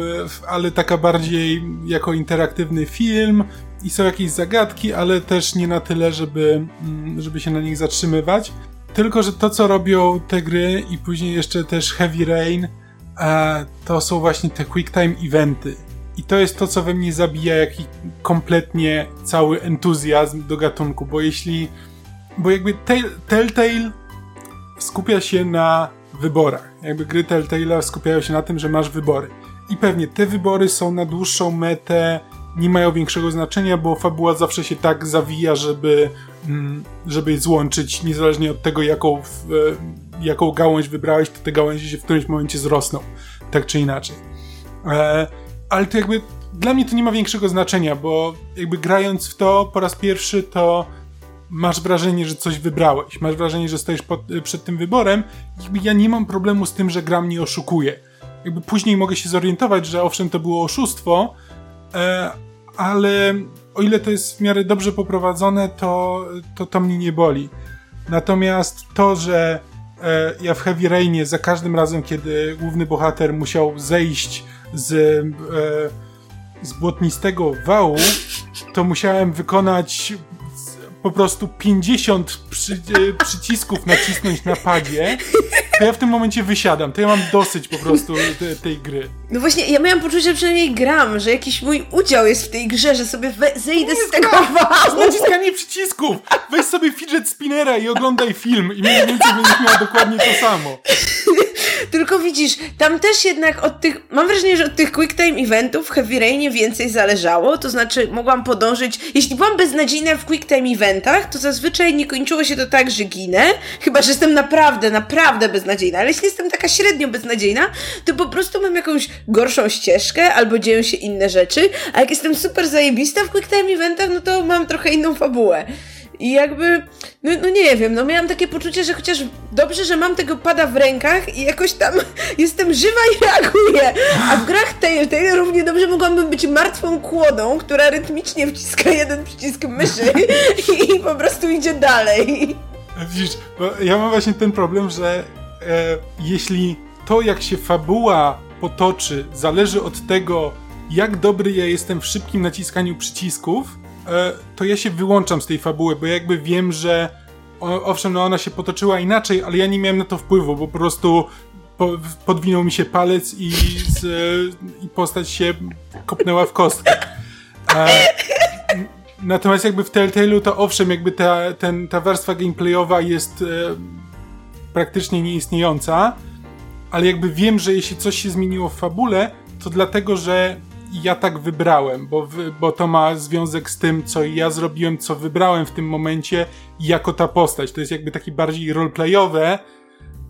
ale taka bardziej jako interaktywny film i są jakieś zagadki, ale też nie na tyle, żeby, mm, żeby się na nich zatrzymywać. Tylko, że to, co robią te gry i później jeszcze też Heavy Rain, e, to są właśnie te quick time eventy. I to jest to, co we mnie zabija jakiś kompletnie cały entuzjazm do gatunku, bo jeśli. Bo jakby Telltale skupia się na wyborach. Jakby gry Telltale'a skupiają się na tym, że masz wybory. I pewnie te wybory są na dłuższą metę, nie mają większego znaczenia, bo fabuła zawsze się tak zawija, żeby, mm, żeby złączyć, niezależnie od tego, jaką, jaką gałąź wybrałeś, to te gałęzie się w którymś momencie zrosną. Tak czy inaczej. E, ale to jakby dla mnie to nie ma większego znaczenia, bo jakby grając w to po raz pierwszy, to masz wrażenie, że coś wybrałeś, masz wrażenie, że stoisz pod, przed tym wyborem. Jakby ja nie mam problemu z tym, że gra mnie oszukuje. Jakby później mogę się zorientować, że owszem, to było oszustwo, e, ale o ile to jest w miarę dobrze poprowadzone, to to, to mnie nie boli. Natomiast to, że e, ja w Heavy Rainie za każdym razem, kiedy główny bohater musiał zejść z, e, z błotnistego wału, to musiałem wykonać po prostu 50 przy, e, przycisków nacisnąć na padzie, to ja w tym momencie wysiadam. To ja mam dosyć po prostu te, tej gry. No właśnie, ja miałam poczucie, że przynajmniej gram, że jakiś mój udział jest w tej grze, że sobie zejdę z tego wału. naciskanie przycisków! Weź sobie fidget spinnera i oglądaj film i mniej więcej będziesz miał dokładnie to samo. Tylko widzisz, tam też jednak od tych, mam wrażenie, że od tych quick time eventów w Heavy Rainie więcej zależało, to znaczy mogłam podążyć, jeśli byłam beznadziejna w quick time eventach, to zazwyczaj nie kończyło się to tak, że ginę, chyba, że jestem naprawdę, naprawdę beznadziejna, ale jeśli jestem taka średnio beznadziejna, to po prostu mam jakąś gorszą ścieżkę, albo dzieją się inne rzeczy, a jak jestem super zajebista w quick time eventach, no to mam trochę inną fabułę. I jakby, no, no, nie wiem, no miałam takie poczucie, że chociaż dobrze, że mam tego pada w rękach i jakoś tam jestem żywa i reaguję. A w grach Telltale równie dobrze mogłabym być martwą kłodą, która rytmicznie wciska jeden przycisk myszy i, po prostu idzie dalej. Widzisz, ja mam właśnie ten problem, że e, jeśli to, jak się fabuła potoczy, zależy od tego, jak dobry ja jestem w szybkim naciskaniu przycisków, to ja się wyłączam z tej fabuły, bo jakby wiem, że owszem, no ona się potoczyła inaczej, ale ja nie miałem na to wpływu, bo po prostu podwinął mi się palec i, z, i postać się kopnęła w kostkę. E, natomiast jakby w Telltale'u to owszem, jakby ta, ten, ta warstwa gameplayowa jest e, praktycznie nieistniejąca, ale jakby wiem, że jeśli coś się zmieniło w fabule, to dlatego, że ja tak wybrałem, bo, bo to ma związek z tym, co ja zrobiłem, co wybrałem w tym momencie jako ta postać. To jest jakby taki bardziej roleplayowe,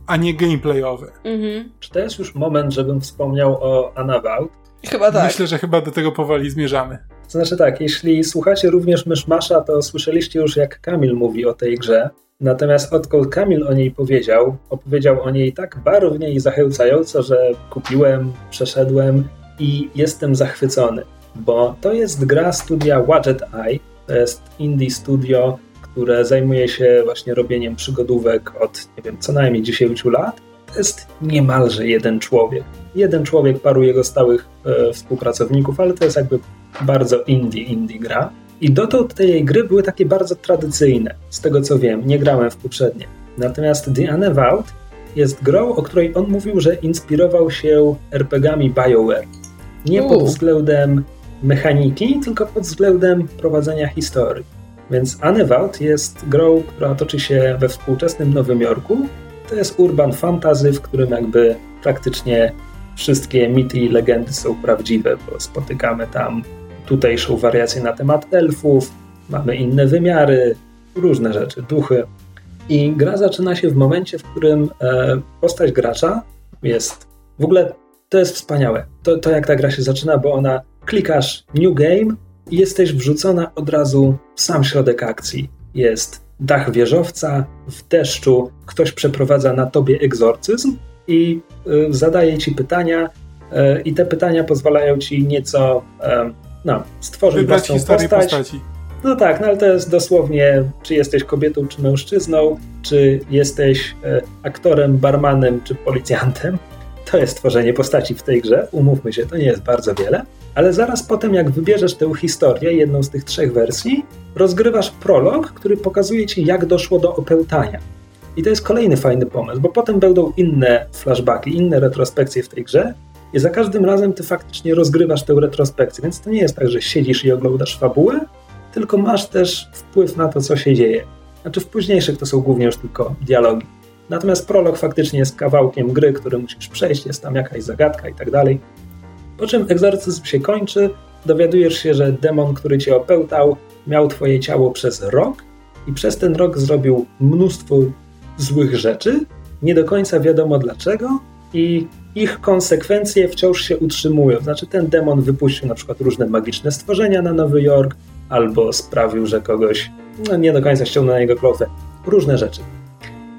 a nie gameplayowe. Mhm. Czy to jest już moment, żebym wspomniał o Unavowed? Chyba tak. Myślę, że chyba do tego powoli zmierzamy. To znaczy tak, jeśli słuchacie również Myszmasza, to słyszeliście już jak Kamil mówi o tej grze. Natomiast odkąd Kamil o niej powiedział, opowiedział o niej tak barwnie i zachęcająco, że kupiłem, przeszedłem i jestem zachwycony, bo to jest gra studia Wadget Eye. To jest indie studio, które zajmuje się właśnie robieniem przygodówek od, nie wiem, co najmniej 10 lat. To jest niemalże jeden człowiek. jeden człowiek, paru jego stałych e, współpracowników, ale to jest jakby bardzo indie, indie gra. I dotąd te jej gry były takie bardzo tradycyjne, z tego co wiem, nie grałem w poprzednie. Natomiast The Unavowed jest grą, o której on mówił, że inspirował się RPGami BioWare. Nie pod względem mechaniki, tylko pod względem prowadzenia historii. Więc Unavowed jest grą, która toczy się we współczesnym Nowym Jorku. To jest urban fantasy, w którym jakby praktycznie wszystkie mity i legendy są prawdziwe, bo spotykamy tam tutejszą wariację na temat elfów, mamy inne wymiary, różne rzeczy, duchy. I gra zaczyna się w momencie, w którym e, postać gracza jest. W ogóle to jest wspaniałe. To, to jak ta gra się zaczyna, bo ona klikasz New Game i jesteś wrzucona od razu w sam środek akcji. Jest dach wieżowca, w deszczu, ktoś przeprowadza na tobie egzorcyzm i y, zadaje ci pytania, y, i te pytania pozwalają ci nieco y, no, stworzyć Wybrać własną postać. postaci. No tak, no ale to jest dosłownie, czy jesteś kobietą, czy mężczyzną, czy jesteś e, aktorem, barmanem, czy policjantem. To jest tworzenie postaci w tej grze, umówmy się, to nie jest bardzo wiele. Ale zaraz potem, jak wybierzesz tę historię, jedną z tych trzech wersji, rozgrywasz prolog, który pokazuje ci, jak doszło do opełtania. I to jest kolejny fajny pomysł, bo potem będą inne flashbacki, inne retrospekcje w tej grze, i za każdym razem ty faktycznie rozgrywasz tę retrospekcję, więc to nie jest tak, że siedzisz i oglądasz fabułę, tylko masz też wpływ na to, co się dzieje. Znaczy w późniejszych to są głównie już tylko dialogi. Natomiast prolog faktycznie jest kawałkiem gry, który musisz przejść, jest tam jakaś zagadka i tak dalej. Po czym egzorcyzm się kończy, dowiadujesz się, że demon, który cię opełtał, miał twoje ciało przez rok i przez ten rok zrobił mnóstwo złych rzeczy. Nie do końca wiadomo dlaczego i ich konsekwencje wciąż się utrzymują. Znaczy ten demon wypuścił na przykład różne magiczne stworzenia na Nowy Jork, albo sprawił, że kogoś no, nie do końca ściągnął na niego klątwę. Różne rzeczy.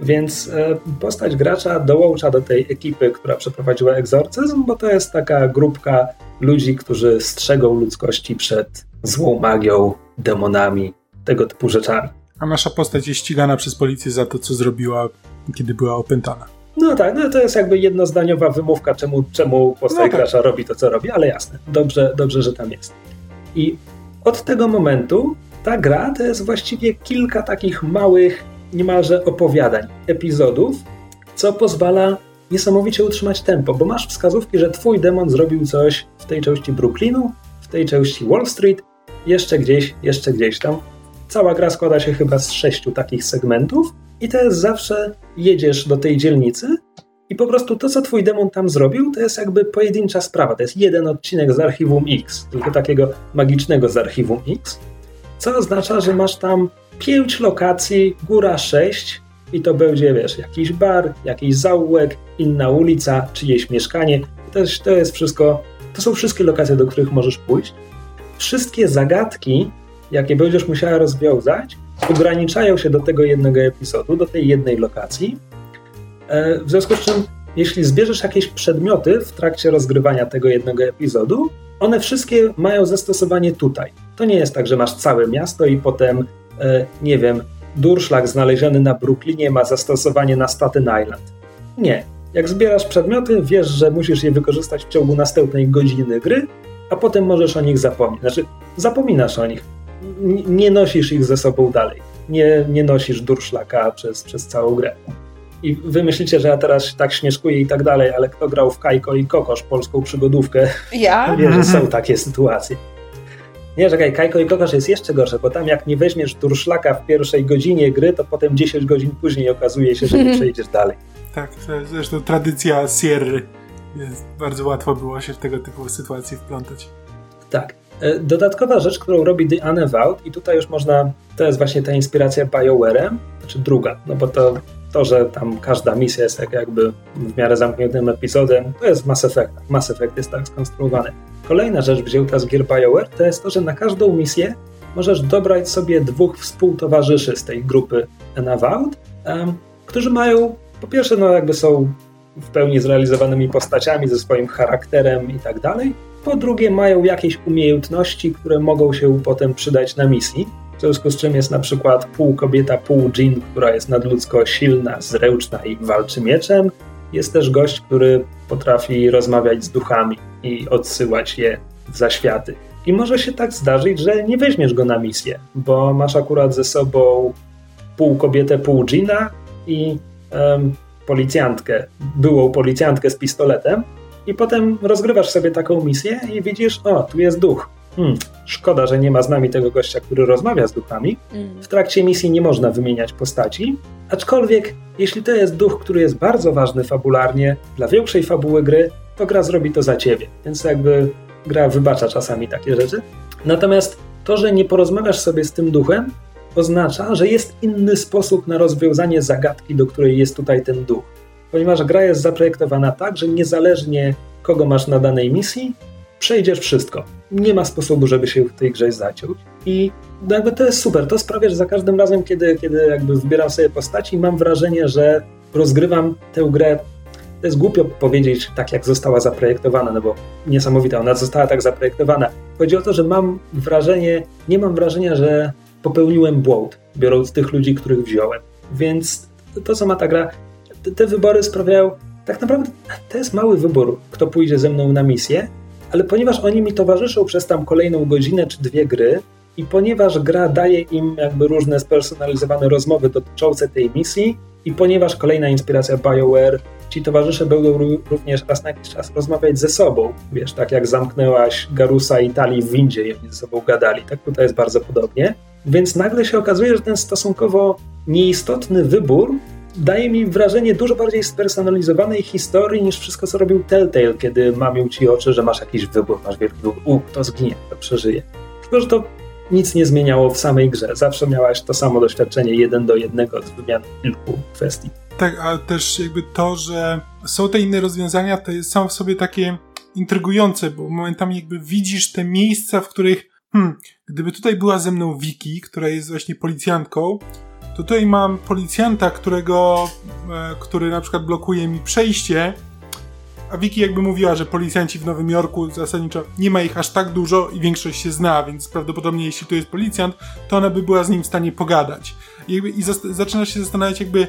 Więc e, postać gracza dołącza do tej ekipy, która przeprowadziła egzorcyzm, bo to jest taka grupka ludzi, którzy strzegą ludzkości przed złą magią, demonami, tego typu rzeczami. A nasza postać jest ścigana przez policję za to, co zrobiła, kiedy była opętana. No tak, no to jest jakby jednozdaniowa wymówka, czemu, czemu postać no tak. gracza robi to, co robi, ale jasne, dobrze, dobrze, że tam jest. I od tego momentu ta gra to jest właściwie kilka takich małych, niemalże opowiadań, epizodów, co pozwala niesamowicie utrzymać tempo, bo masz wskazówki, że twój demon zrobił coś w tej części Brooklynu, w tej części Wall Street, jeszcze gdzieś, jeszcze gdzieś tam. Cała gra składa się chyba z sześciu takich segmentów i to jest zawsze jedziesz do tej dzielnicy i po prostu to, co twój demon tam zrobił, to jest jakby pojedyncza sprawa. To jest jeden odcinek z Archiwum X, tylko takiego magicznego z Archiwum X, co oznacza, że masz tam pięć lokacji, góra sześć i to będzie, wiesz, jakiś bar, jakiś zaułek, inna ulica, czyjeś mieszkanie. To to jest wszystko, to są wszystkie lokacje, do których możesz pójść. Wszystkie zagadki, jakie będziesz musiała rozwiązać, ograniczają się do tego jednego epizodu, do tej jednej lokacji E, w związku z czym, jeśli zbierzesz jakieś przedmioty w trakcie rozgrywania tego jednego epizodu, one wszystkie mają zastosowanie tutaj. To nie jest tak, że masz całe miasto i potem, nie wiem, durszlak znaleziony na Brooklynie ma zastosowanie na Staten Island. Nie. Jak zbierasz przedmioty, wiesz, że musisz je wykorzystać w ciągu następnej godziny gry, a potem możesz o nich zapomnieć. Znaczy, zapominasz o nich. N nie nosisz ich ze sobą dalej. Nie, nie nosisz durszlaka przez, przez całą grę. I wy myślicie, że ja teraz tak śmieszkuję i tak dalej, ale kto grał w Kajko i Kokosz, polską przygodówkę, ja? wie, że są takie sytuacje. Nie, czekaj, Kajko i Kokosz jest jeszcze gorsze, bo tam jak nie weźmiesz durszlaka w pierwszej godzinie gry, to potem 10 godzin później okazuje się, że nie przejdziesz dalej. Tak, to jest zresztą tradycja Sierry. Jest, bardzo łatwo było się w tego typu sytuacje wplątać. Tak. E, dodatkowa rzecz, którą robi The Unavowed i tutaj już można, to jest właśnie ta inspiracja BioWare'em, znaczy druga, no bo to to, że tam każda misja jest jak jakby w miarę zamkniętym epizodem, to jest Mass Effect. Mass Effect jest tak skonstruowany. Kolejna rzecz wzięta z gier BioWare to jest to, że na każdą misję możesz dobrać sobie dwóch współtowarzyszy z tej grupy Unavowed, um, którzy mają, po pierwsze, no jakby są w pełni zrealizowanymi postaciami ze swoim charakterem i tak dalej. Po drugie, mają jakieś umiejętności, które mogą się potem przydać na misji. W związku z czym jest na przykład pół kobieta, pół dżin, która jest nadludzko silna, zręczna i walczy mieczem. jest też gość, który potrafi rozmawiać z duchami i odsyłać je w zaświaty. I może się tak zdarzyć, że nie weźmiesz go na misję, bo masz akurat ze sobą pół kobietę, pół dżina i policjantkę, byłą policjantkę z pistoletem. I potem rozgrywasz sobie taką misję i widzisz, o, tu jest duch. Hmm, szkoda, że nie ma z nami tego gościa, który rozmawia z duchami. Mm. W trakcie misji nie można wymieniać postaci, aczkolwiek jeśli to jest duch, który jest bardzo ważny fabularnie dla większej fabuły gry, to gra zrobi to za ciebie. Więc jakby gra wybacza czasami takie rzeczy. Natomiast to, że nie porozmawiasz sobie z tym duchem, oznacza, że jest inny sposób na rozwiązanie zagadki, do której jest tutaj ten duch. Ponieważ gra jest zaprojektowana tak, że niezależnie kogo masz na danej misji, przejdziesz wszystko. Nie ma sposobu, żeby się w tej grze zaciąć. I jakby to jest super. To sprawia, że za każdym razem, kiedy, kiedy jakby wybieram sobie postaci, mam wrażenie, że rozgrywam tę grę to jest głupio powiedzieć tak, jak została zaprojektowana, no bo niesamowita, ona została tak zaprojektowana. Chodzi o to, że mam wrażenie, nie mam wrażenia, że popełniłem błąd, biorąc tych ludzi, których wziąłem. Więc to, co ma ta gra, te, te wybory sprawiają, tak naprawdę to jest mały wybór, kto pójdzie ze mną na misję, ale ponieważ oni mi towarzyszą przez tam kolejną godzinę czy dwie gry, i ponieważ gra daje im jakby różne spersonalizowane rozmowy dotyczące tej misji, i ponieważ kolejna inspiracja BioWare, ci towarzysze będą również raz na jakiś czas rozmawiać ze sobą. Wiesz, tak jak zamknęłaś Garusa i Tali w windzie i oni ze sobą gadali, tak tutaj jest bardzo podobnie. Więc nagle się okazuje, że ten stosunkowo nieistotny wybór daje mi wrażenie dużo bardziej spersonalizowanej historii niż wszystko, co robił Telltale, kiedy mamił ci oczy, że masz jakiś wybór, masz wielki wybór. U, to zginie, to przeżyje. Tylko, że to nic nie zmieniało w samej grze. Zawsze miałaś to samo doświadczenie jeden do jednego z wymiany kilku kwestii. Tak, ale też jakby to, że są te inne rozwiązania, to jest samo w sobie takie intrygujące, bo momentami jakby widzisz te miejsca, w których hmm, gdyby tutaj była ze mną Wiki, która jest właśnie policjantką, tutaj mam policjanta, którego, e, który na przykład blokuje mi przejście, a Wiki jakby mówiła, że policjanci w Nowym Jorku zasadniczo nie ma ich aż tak dużo i większość się zna, więc prawdopodobnie jeśli to jest policjant, to ona by była z nim w stanie pogadać. I, i zaczynasz się zastanawiać jakby,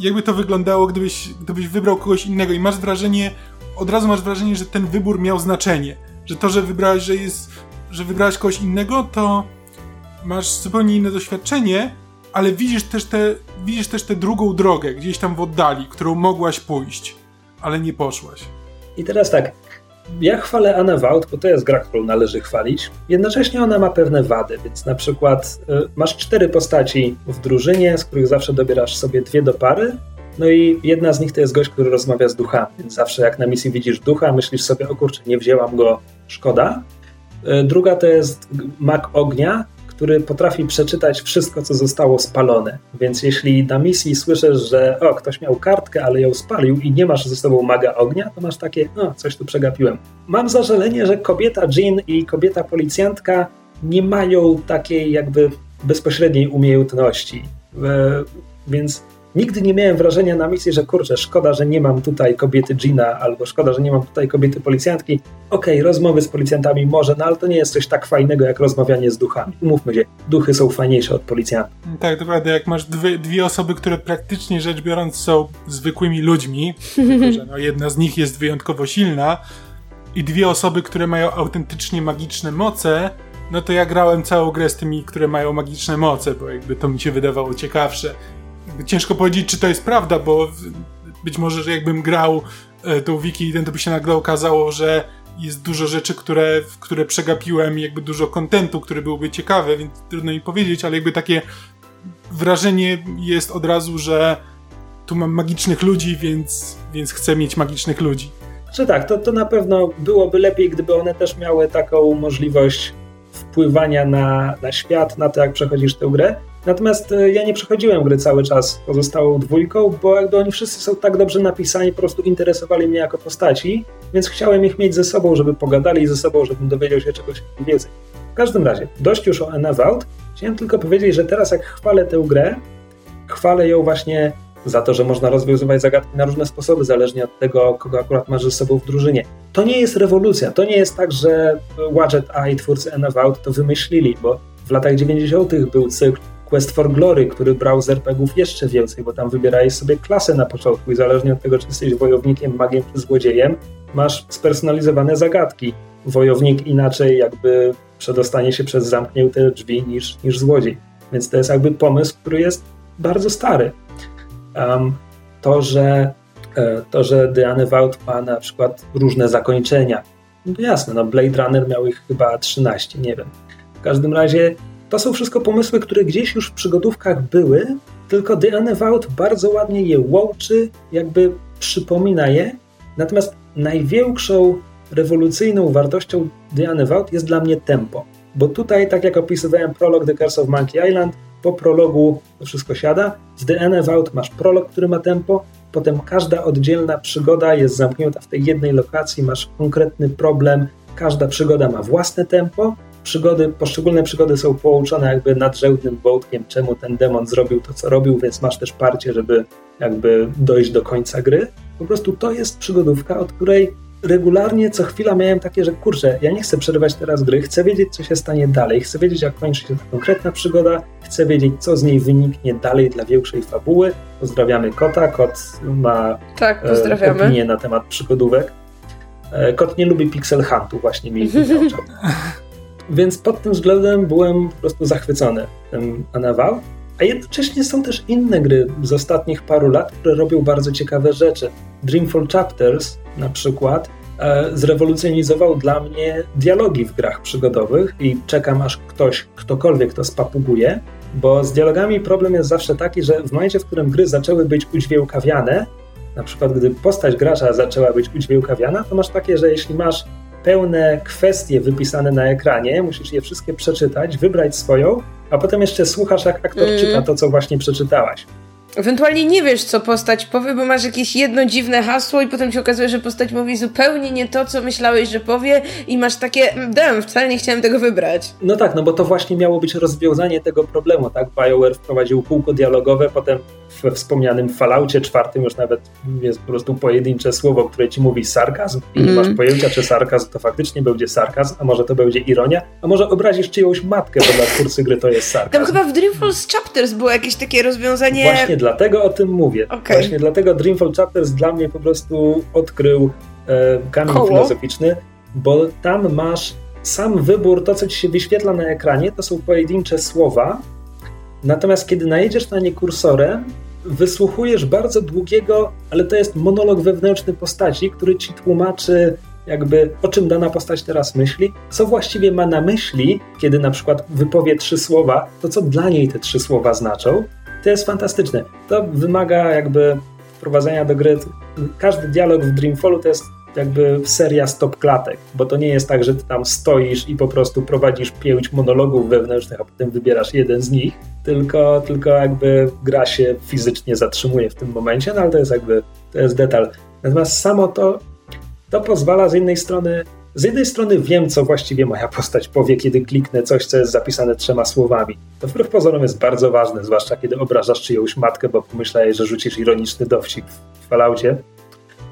jakby to wyglądało, gdybyś, gdybyś wybrał kogoś innego i masz wrażenie, od razu masz wrażenie, że ten wybór miał znaczenie. Że to, że wybrałeś, że jest, że wybrałeś kogoś innego, to masz zupełnie inne doświadczenie, ale widzisz też, te, widzisz też tę drugą drogę gdzieś tam w oddali, którą mogłaś pójść, ale nie poszłaś. I teraz tak, ja chwalę Anę Wout, bo to jest gra, którą należy chwalić. Jednocześnie ona ma pewne wady, więc na przykład y, masz cztery postaci w drużynie, z których zawsze dobierasz sobie dwie do pary. No i jedna z nich to jest gość, który rozmawia z duchami, więc zawsze jak na misji widzisz ducha, myślisz sobie, o kurczę, nie wzięłam go, szkoda. Y, druga to jest mag ognia, który potrafi przeczytać wszystko, co zostało spalone. Więc jeśli na misji słyszysz, że o, ktoś miał kartkę, ale ją spalił i nie masz ze sobą maga ognia, to masz takie, no, coś tu przegapiłem. Mam zażalenie, że kobieta Jean i kobieta policjantka nie mają takiej jakby bezpośredniej umiejętności. E, więc Nigdy nie miałem wrażenia na misji, że kurczę, szkoda, że nie mam tutaj kobiety Gina, albo szkoda, że nie mam tutaj kobiety policjantki. Okej, okay, rozmowy z policjantami może, no ale to nie jest coś tak fajnego jak rozmawianie z duchami. Umówmy się, duchy są fajniejsze od policjantów. Tak, naprawdę, jak masz dwie, dwie osoby, które praktycznie rzecz biorąc są zwykłymi ludźmi, tylko że no, jedna z nich jest wyjątkowo silna, i dwie osoby, które mają autentycznie magiczne moce, no to ja grałem całą grę z tymi, które mają magiczne moce, bo jakby to mi się wydawało ciekawsze ciężko powiedzieć, czy to jest prawda, bo być może, że jakbym grał e, tą wiki, to by się nagle okazało, że jest dużo rzeczy, które, które przegapiłem, jakby dużo kontentu, który byłby ciekawy, więc trudno mi powiedzieć, ale jakby takie wrażenie jest od razu, że tu mam magicznych ludzi, więc, więc chcę mieć magicznych ludzi. Czy tak, to, to na pewno byłoby lepiej, gdyby one też miały taką możliwość wpływania na, na świat, na to, jak przechodzisz tę grę. Natomiast e, ja nie przechodziłem gry cały czas pozostałą dwójką, bo jakby oni wszyscy są tak dobrze napisani, po prostu interesowali mnie jako postaci, więc chciałem ich mieć ze sobą, żeby pogadali ze sobą, żebym dowiedział się czegoś więcej. W każdym razie, dość już o Enawout. Chciałem tylko powiedzieć, że teraz jak chwalę tę grę, chwalę ją właśnie za to, że można rozwiązywać zagadki na różne sposoby, zależnie od tego, kogo akurat masz ze sobą w drużynie. To nie jest rewolucja, to nie jest tak, że Wadget A i twórcy Enawout to wymyślili, bo w latach 90. był cykl Quest for Glory, który brał z RPGów jeszcze więcej, bo tam wybierałeś sobie klasę na początku i zależnie od tego, czy jesteś wojownikiem, magiem czy złodziejem, masz spersonalizowane zagadki. Wojownik inaczej jakby przedostanie się przez zamknięte drzwi niż, niż złodziej. Więc to jest jakby pomysł, który jest bardzo stary. Um, to, że, e, to, że The Unavowed ma na przykład różne zakończenia. No jasne, no Blade Runner miał ich chyba 13, nie wiem. W każdym razie to są wszystko pomysły, które gdzieś już w przygodówkach były, tylko The Unavowed bardzo ładnie je łączy, jakby przypomina je. Natomiast największą rewolucyjną wartością The Unavowed jest dla mnie tempo. Bo tutaj, tak jak opisywałem prolog The Curse of Monkey Island, po prologu to wszystko siada. W The Unavowed masz prolog, który ma tempo, potem każda oddzielna przygoda jest zamknięta w tej jednej lokacji, masz konkretny problem, każda przygoda ma własne tempo, przygody, poszczególne przygody są połączone jakby nadrzędnym wątkiem, czemu ten demon zrobił to, co robił, więc masz też parcie, żeby jakby dojść do końca gry. Po prostu to jest przygodówka, od której regularnie co chwila miałem takie, że kurczę, ja nie chcę przerywać teraz gry, chcę wiedzieć, co się stanie dalej, chcę wiedzieć, jak kończy się ta konkretna przygoda, chcę wiedzieć, co z niej wyniknie dalej dla większej fabuły. Pozdrawiamy kota, kot ma tak, e, pozdrawiamy. opinię na temat przygodówek. E, kot nie lubi pixel huntu, właśnie mi. Więc pod tym względem byłem po prostu zachwycony tym Anawał. A jednocześnie są też inne gry z ostatnich paru lat, które robią bardzo ciekawe rzeczy. Dreamfall Chapters na przykład e, zrewolucjonizował dla mnie dialogi w grach przygodowych i czekam aż ktoś, ktokolwiek to spapuguje, bo z dialogami problem jest zawsze taki, że w momencie, w którym gry zaczęły być udźwiękawiane, na przykład gdy postać gracza zaczęła być udźwiękawiana, to masz takie, że jeśli masz pełne kwestie wypisane na ekranie, musisz je wszystkie przeczytać, wybrać swoją, a potem jeszcze słuchasz, jak aktor mm. czyta to, co właśnie przeczytałaś. Ewentualnie nie wiesz, co postać powie, bo masz jakieś jedno dziwne hasło i potem się okazuje, że postać mówi zupełnie nie to, co myślałeś, że powie i masz takie, mm, dam, wcale nie chciałem tego wybrać. No tak, no bo to właśnie miało być rozwiązanie tego problemu, tak? BioWare wprowadził kółko dialogowe, potem we wspomnianym Falloutie czwartym już nawet jest po prostu pojedyncze słowo, które ci mówi sarkazm i nie masz mhm. pojęcia, czy sarkazm to faktycznie będzie sarkazm, a może to będzie ironia, a może obrazisz czyjąś matkę, bo dla twórcy gry to jest sarkazm. Tam chyba w Dreamfall Chapters było jakieś takie rozwiązanie... Właśnie dlatego o tym mówię. Okay. Właśnie dlatego Dreamfall Chapters dla mnie po prostu odkrył e, kamień Koło. filozoficzny, bo tam masz sam wybór, to co ci się wyświetla na ekranie, to są pojedyncze słowa, natomiast kiedy najedziesz na nie kursorem, wysłuchujesz bardzo długiego, ale to jest monolog wewnętrzny postaci, który ci tłumaczy jakby o czym dana postać teraz myśli, co właściwie ma na myśli, kiedy na przykład wypowie trzy słowa, to co dla niej te trzy słowa znaczą. To jest fantastyczne. To wymaga jakby wprowadzenia do gry. Każdy dialog w Dreamfallu to jest jakby seria stop klatek, bo to nie jest tak, że ty tam stoisz i po prostu prowadzisz pięć monologów wewnętrznych, a potem wybierasz jeden z nich, tylko, tylko jakby gra się fizycznie zatrzymuje w tym momencie, no ale to jest jakby, to jest detal. Natomiast samo to, to pozwala z jednej strony z jednej strony wiem, co właściwie moja postać powie, kiedy kliknę coś, co jest zapisane trzema słowami. To wbrew pozorom jest bardzo ważne, zwłaszcza kiedy obrażasz czyjąś matkę, bo pomyślałeś, że rzucisz ironiczny dowcip w falaucie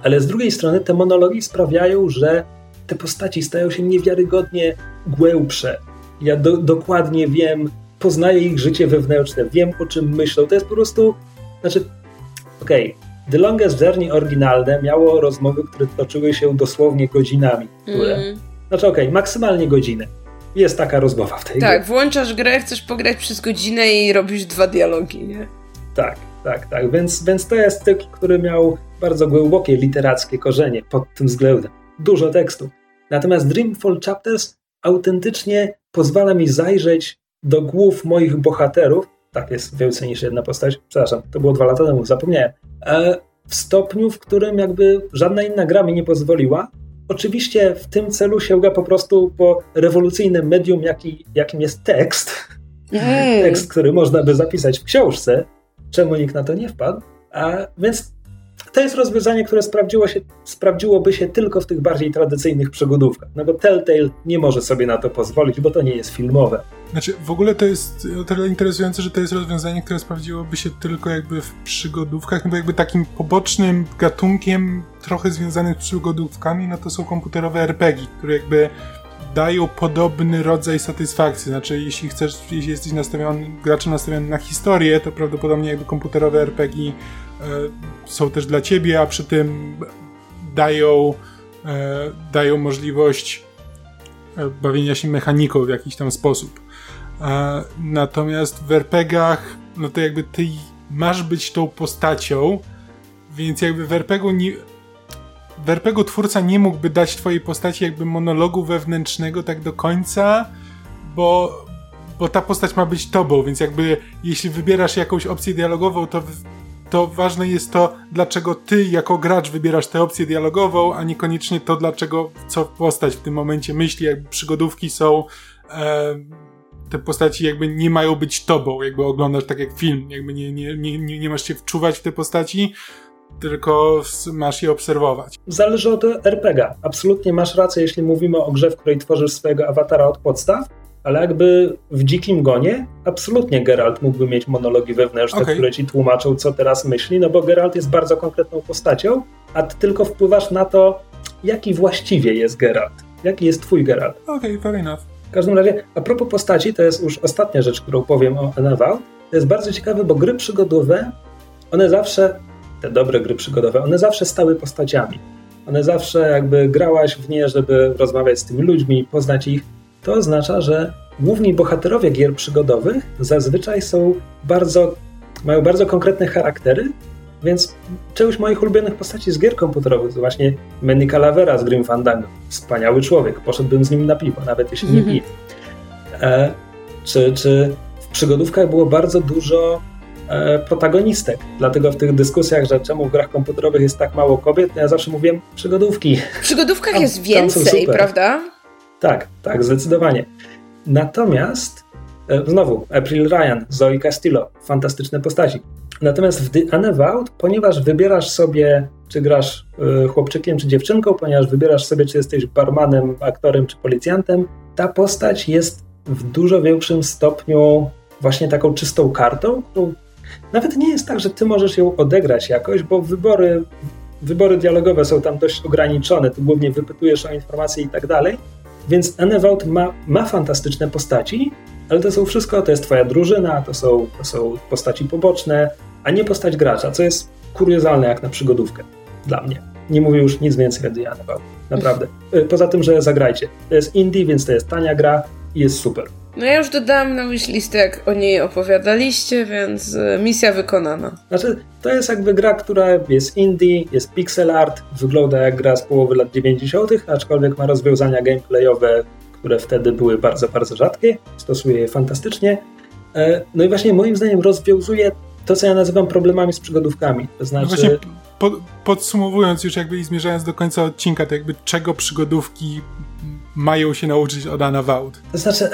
ale z drugiej strony te monologi sprawiają, że te postaci stają się niewiarygodnie głębsze. Ja do, dokładnie wiem, poznaję ich życie wewnętrzne, wiem o czym myślą. To jest po prostu, znaczy, okej, okay, The Longest Journey oryginalne miało rozmowy, które toczyły się dosłownie godzinami. Które, mm. Znaczy, okej, okay, maksymalnie godzinę. Jest taka rozmowa w tej Tak, grze. włączasz grę, chcesz pograć przez godzinę i robisz dwa dialogi, nie? Tak, tak, tak. Więc, więc to jest cykl, który miał bardzo głębokie literackie korzenie pod tym względem. Dużo tekstu. Natomiast Dreamfall Chapters autentycznie pozwala mi zajrzeć do głów moich bohaterów. Tak, jest więcej niż jedna postać. Przepraszam, to było dwa lata temu, zapomniałem. E, w stopniu, w którym jakby żadna inna gra mi nie pozwoliła. Oczywiście w tym celu sięga po prostu po rewolucyjnym medium, jaki, jakim jest tekst. Mm. Tekst, który można by zapisać w książce. Czemu nikt na to nie wpadł? A, więc to jest rozwiązanie, które sprawdziło się, sprawdziłoby się tylko w tych bardziej tradycyjnych przygodówkach. No bo Telltale nie może sobie na to pozwolić, bo to nie jest filmowe. Znaczy, w ogóle to jest o tyle interesujące, że to jest rozwiązanie, które sprawdziłoby się tylko jakby w przygodówkach, no bo jakby takim pobocznym gatunkiem trochę związanym z przygodówkami, no to są komputerowe RPG, które jakby dają podobny rodzaj satysfakcji. Znaczy, jeśli chcesz, jeśli jesteś nastawiony, graczem nastawiony na historię, to prawdopodobnie jakby komputerowe RPG są też dla ciebie, a przy tym dają, e, dają możliwość e, bawienia się mechaniką w jakiś tam sposób. E, natomiast w RPGach, no to jakby ty masz być tą postacią, więc jakby w RPG nie, w twórca nie mógłby dać twojej postaci jakby monologu wewnętrznego tak do końca, bo, bo ta postać ma być tobą, więc jakby jeśli wybierasz jakąś opcję dialogową, to, to ważne jest to, dlaczego ty jako gracz wybierasz tę opcję dialogową, a niekoniecznie to, dlaczego co postać w tym momencie myśli, jakby przygodówki są e, te postaci jakby nie mają być tobą, jakby oglądasz tak jak film, jakby nie, nie, nie, nie masz się wczuwać w te postaci, tylko masz je obserwować. Zależy od RPG. Absolutnie masz rację, jeśli mówimy o grze, w której tworzysz swojego awatara od podstaw, ale jakby w dzikim gonie absolutnie Geralt mógłby mieć monologi wewnętrzne, okay. które ci tłumaczą, co teraz myśli, no bo Geralt jest bardzo konkretną postacią, a ty tylko wpływasz na to, jaki właściwie jest Geralt. Jaki jest twój Geralt. Okej, okay, fair enough. W każdym razie, a propos postaci, to jest już ostatnia rzecz, którą powiem o Eneval. To jest bardzo ciekawe, bo gry przygodowe, one zawsze te dobre gry przygodowe, one zawsze stały postaciami. One zawsze jakby grałaś w nie, żeby rozmawiać z tymi ludźmi, poznać ich. To oznacza, że główni bohaterowie gier przygodowych zazwyczaj są bardzo, mają bardzo konkretne charaktery, więc część moich ulubionych postaci z gier komputerowych to właśnie Manny Calavera z Grim Fandango. Wspaniały człowiek, poszedłbym z nim na piwo, nawet jeśli nie pije. E, czy, czy w przygodówkach było bardzo dużo E, protagonistek. Dlatego w tych dyskusjach, że czemu w grach komputerowych jest tak mało kobiet, ja zawsze mówiłem przygodówki. W przygodówkach tam, jest więcej, prawda? Tak, tak, zdecydowanie. Natomiast e, znowu April Ryan, Zoe Castillo, fantastyczne postaci. Natomiast w The Unavowed, ponieważ wybierasz sobie, czy grasz y, chłopczykiem, czy dziewczynką, ponieważ wybierasz sobie, czy jesteś barmanem, aktorem, czy policjantem, ta postać jest w dużo większym stopniu właśnie taką czystą kartą, którą nawet nie jest tak, że ty możesz ją odegrać jakoś, bo wybory, wybory dialogowe są tam dość ograniczone. Ty głównie wypytujesz o informacje i tak dalej. Więc Enevault ma, ma fantastyczne postaci, ale to są wszystko, to jest twoja drużyna, to są, to są postaci poboczne, a nie postać gracza, co jest kuriozalne jak na przygodówkę dla mnie. Nie mówię już nic więcej o Enevault. Naprawdę. Y, poza tym, że zagrajcie. To jest indie, więc to jest tania gra i jest super. No ja już dodałam na listę, jak o niej opowiadaliście, więc e, misja wykonana. Znaczy, to jest jakby gra, która jest indie, jest pixel art, wygląda jak gra z połowy lat 90., aczkolwiek ma rozwiązania gameplayowe, które wtedy były bardzo, bardzo rzadkie. Stosuje je fantastycznie. E, no i właśnie moim zdaniem rozwiązuje to, co ja nazywam problemami z przygodówkami. To znaczy... No podsumowując już jakby i zmierzając do końca odcinka, to jakby czego przygodówki mają się nauczyć od Anna Wout? To znaczy,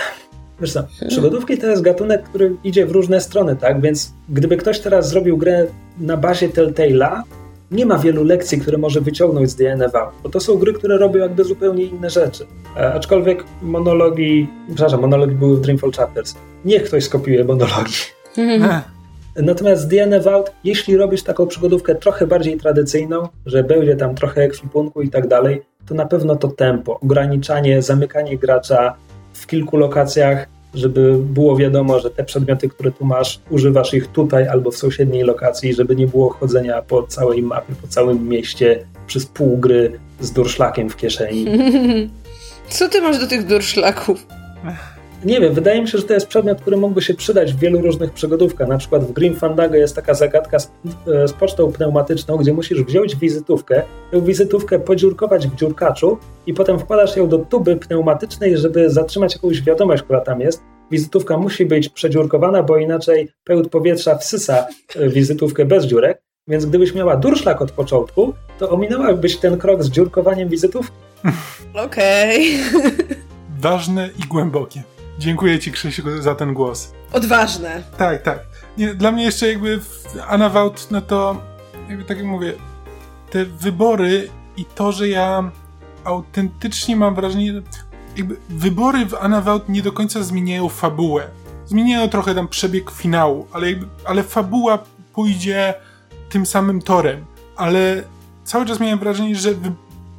Wiesz co, przygodówki to jest gatunek, który idzie w różne strony, tak? Więc gdyby ktoś teraz zrobił grę na bazie Telltale'a, nie ma wielu lekcji, które może wyciągnąć z DNFA, bo to są gry, które robią jakby zupełnie inne rzeczy. E, aczkolwiek monologi, przepraszam, monologi były w Dreamfall Chapters. Niech ktoś skopiuje monologi. Natomiast DNF Out, jeśli robisz taką przygodówkę trochę bardziej tradycyjną, że będzie tam trochę ekwipunku i tak dalej, to na pewno to tempo, ograniczanie, zamykanie gracza, w kilku lokacjach, żeby było wiadomo, że te przedmioty, które tu masz, używasz ich tutaj albo w sąsiedniej lokacji, żeby nie było chodzenia po całej mapie, po całym mieście przez pół gry z durszlakiem w kieszeni. Co ty masz do tych durszlaków? Nie wiem, wydaje mi się, że to jest przedmiot, który mógłby się przydać w wielu różnych przygodówkach. Na przykład w Grim Fandango jest taka zagadka z, e, z, pocztą pneumatyczną, gdzie musisz wziąć wizytówkę, tę wizytówkę podziurkować w dziurkaczu i potem wkładasz ją do tuby pneumatycznej, żeby zatrzymać jakąś wiadomość, która tam jest. Wizytówka musi być przedziurkowana, bo inaczej pełt powietrza wsysa e, wizytówkę bez dziurek. Więc gdybyś miała durszlak od początku, to ominęłabyś ten krok z dziurkowaniem wizytówki. Okej. Okay. Ważne i głębokie. Dziękuję ci, Krzysiu, za ten głos. Odważne. Tak, tak. Nie, dla mnie jeszcze jakby Anna Wout, no to jakby tak jak mówię, te wybory i to, że ja autentycznie mam wrażenie, jakby wybory w Anna Wout nie do końca zmieniają fabułę. Zmieniają trochę tam przebieg finału, ale, jakby, ale fabuła pójdzie tym samym torem. Ale cały czas miałem wrażenie, że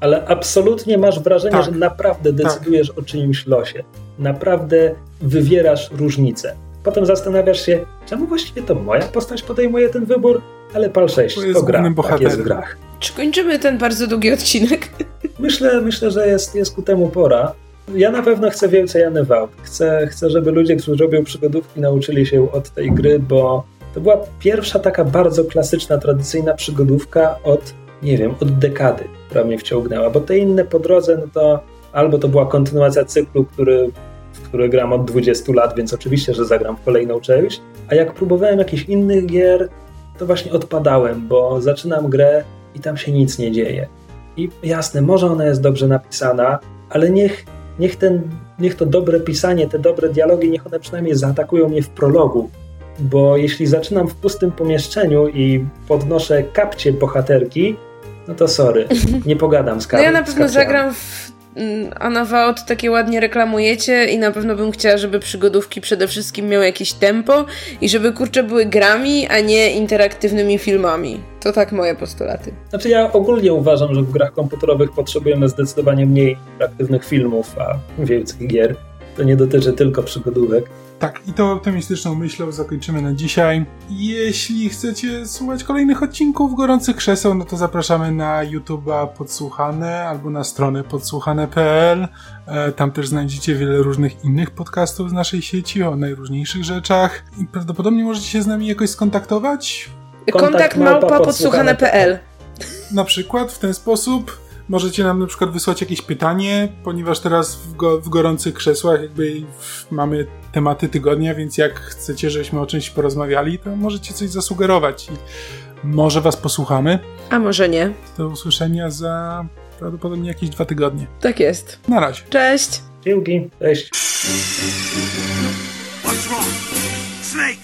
ale absolutnie masz wrażenie, tak. że naprawdę tak. decydujesz tak. o czyimś losie. Naprawdę wywierasz różnicę. Potem zastanawiasz się, czemu właściwie to moja postać podejmuje ten wybór, ale pal 6 to, to gra, tak jest w grach. Czy kończymy ten bardzo długi odcinek? Myślę, myślę że jest, jest ku temu pora. Ja na pewno chcę więcej Anny Wout. Chcę, chcę, żeby ludzie, którzy robią przygodówki, nauczyli się od tej gry, bo to była pierwsza taka bardzo klasyczna, tradycyjna przygodówka od, nie wiem, od dekady, która mnie wciągnęła, bo te inne po drodze, no to albo to była kontynuacja cyklu, który, w który gram od 20 lat, więc oczywiście, że zagram w kolejną część, a jak próbowałem jakichś innych gier, to właśnie odpadałem, bo zaczynam grę i tam się nic nie dzieje. I jasne, może ona jest dobrze napisana, ale niech, niech, ten, niech to dobre pisanie, te dobre dialogi, niech one przynajmniej zaatakują mnie w prologu, bo jeśli zaczynam w pustym pomieszczeniu i podnoszę kapcie bohaterki, no to sorry, nie pogadam z kapcią. No ja na pewno zagram w Mm, a na Vault takie ładnie reklamujecie i na pewno bym chciała, żeby przygodówki przede wszystkim miały jakieś tempo i żeby kurcze były grami, a nie interaktywnymi filmami. To tak moje postulaty. Znaczy ja ogólnie uważam, że w grach komputerowych potrzebujemy zdecydowanie mniej interaktywnych filmów, a więcej gier. To nie dotyczy tylko przygodówek. Tak, i to optymistyczną myślą zakończymy na dzisiaj. Jeśli chcecie słuchać kolejnych odcinków Gorących Krzeseł, no to zapraszamy na YouTube'a Podsłuchane albo na stronę podsłuchane.pl. E, tam też znajdziecie wiele różnych innych podcastów z naszej sieci o najróżniejszych rzeczach i prawdopodobnie możecie się z nami jakoś skontaktować. Kontakt małpa podsłuchane.pl Na przykład w ten sposób Możecie nam na przykład wysłać jakieś pytanie, ponieważ teraz w, go, w gorących krzesłach jakby mamy tematy tygodnia, więc jak chcecie, żebyśmy o czymś porozmawiali, to możecie coś zasugerować i może was posłuchamy. A może nie. Do usłyszenia za prawdopodobnie jakieś dwa tygodnie. Tak jest. Na razie. Cześć. Dzięki. Cześć. What's wrong? Snake!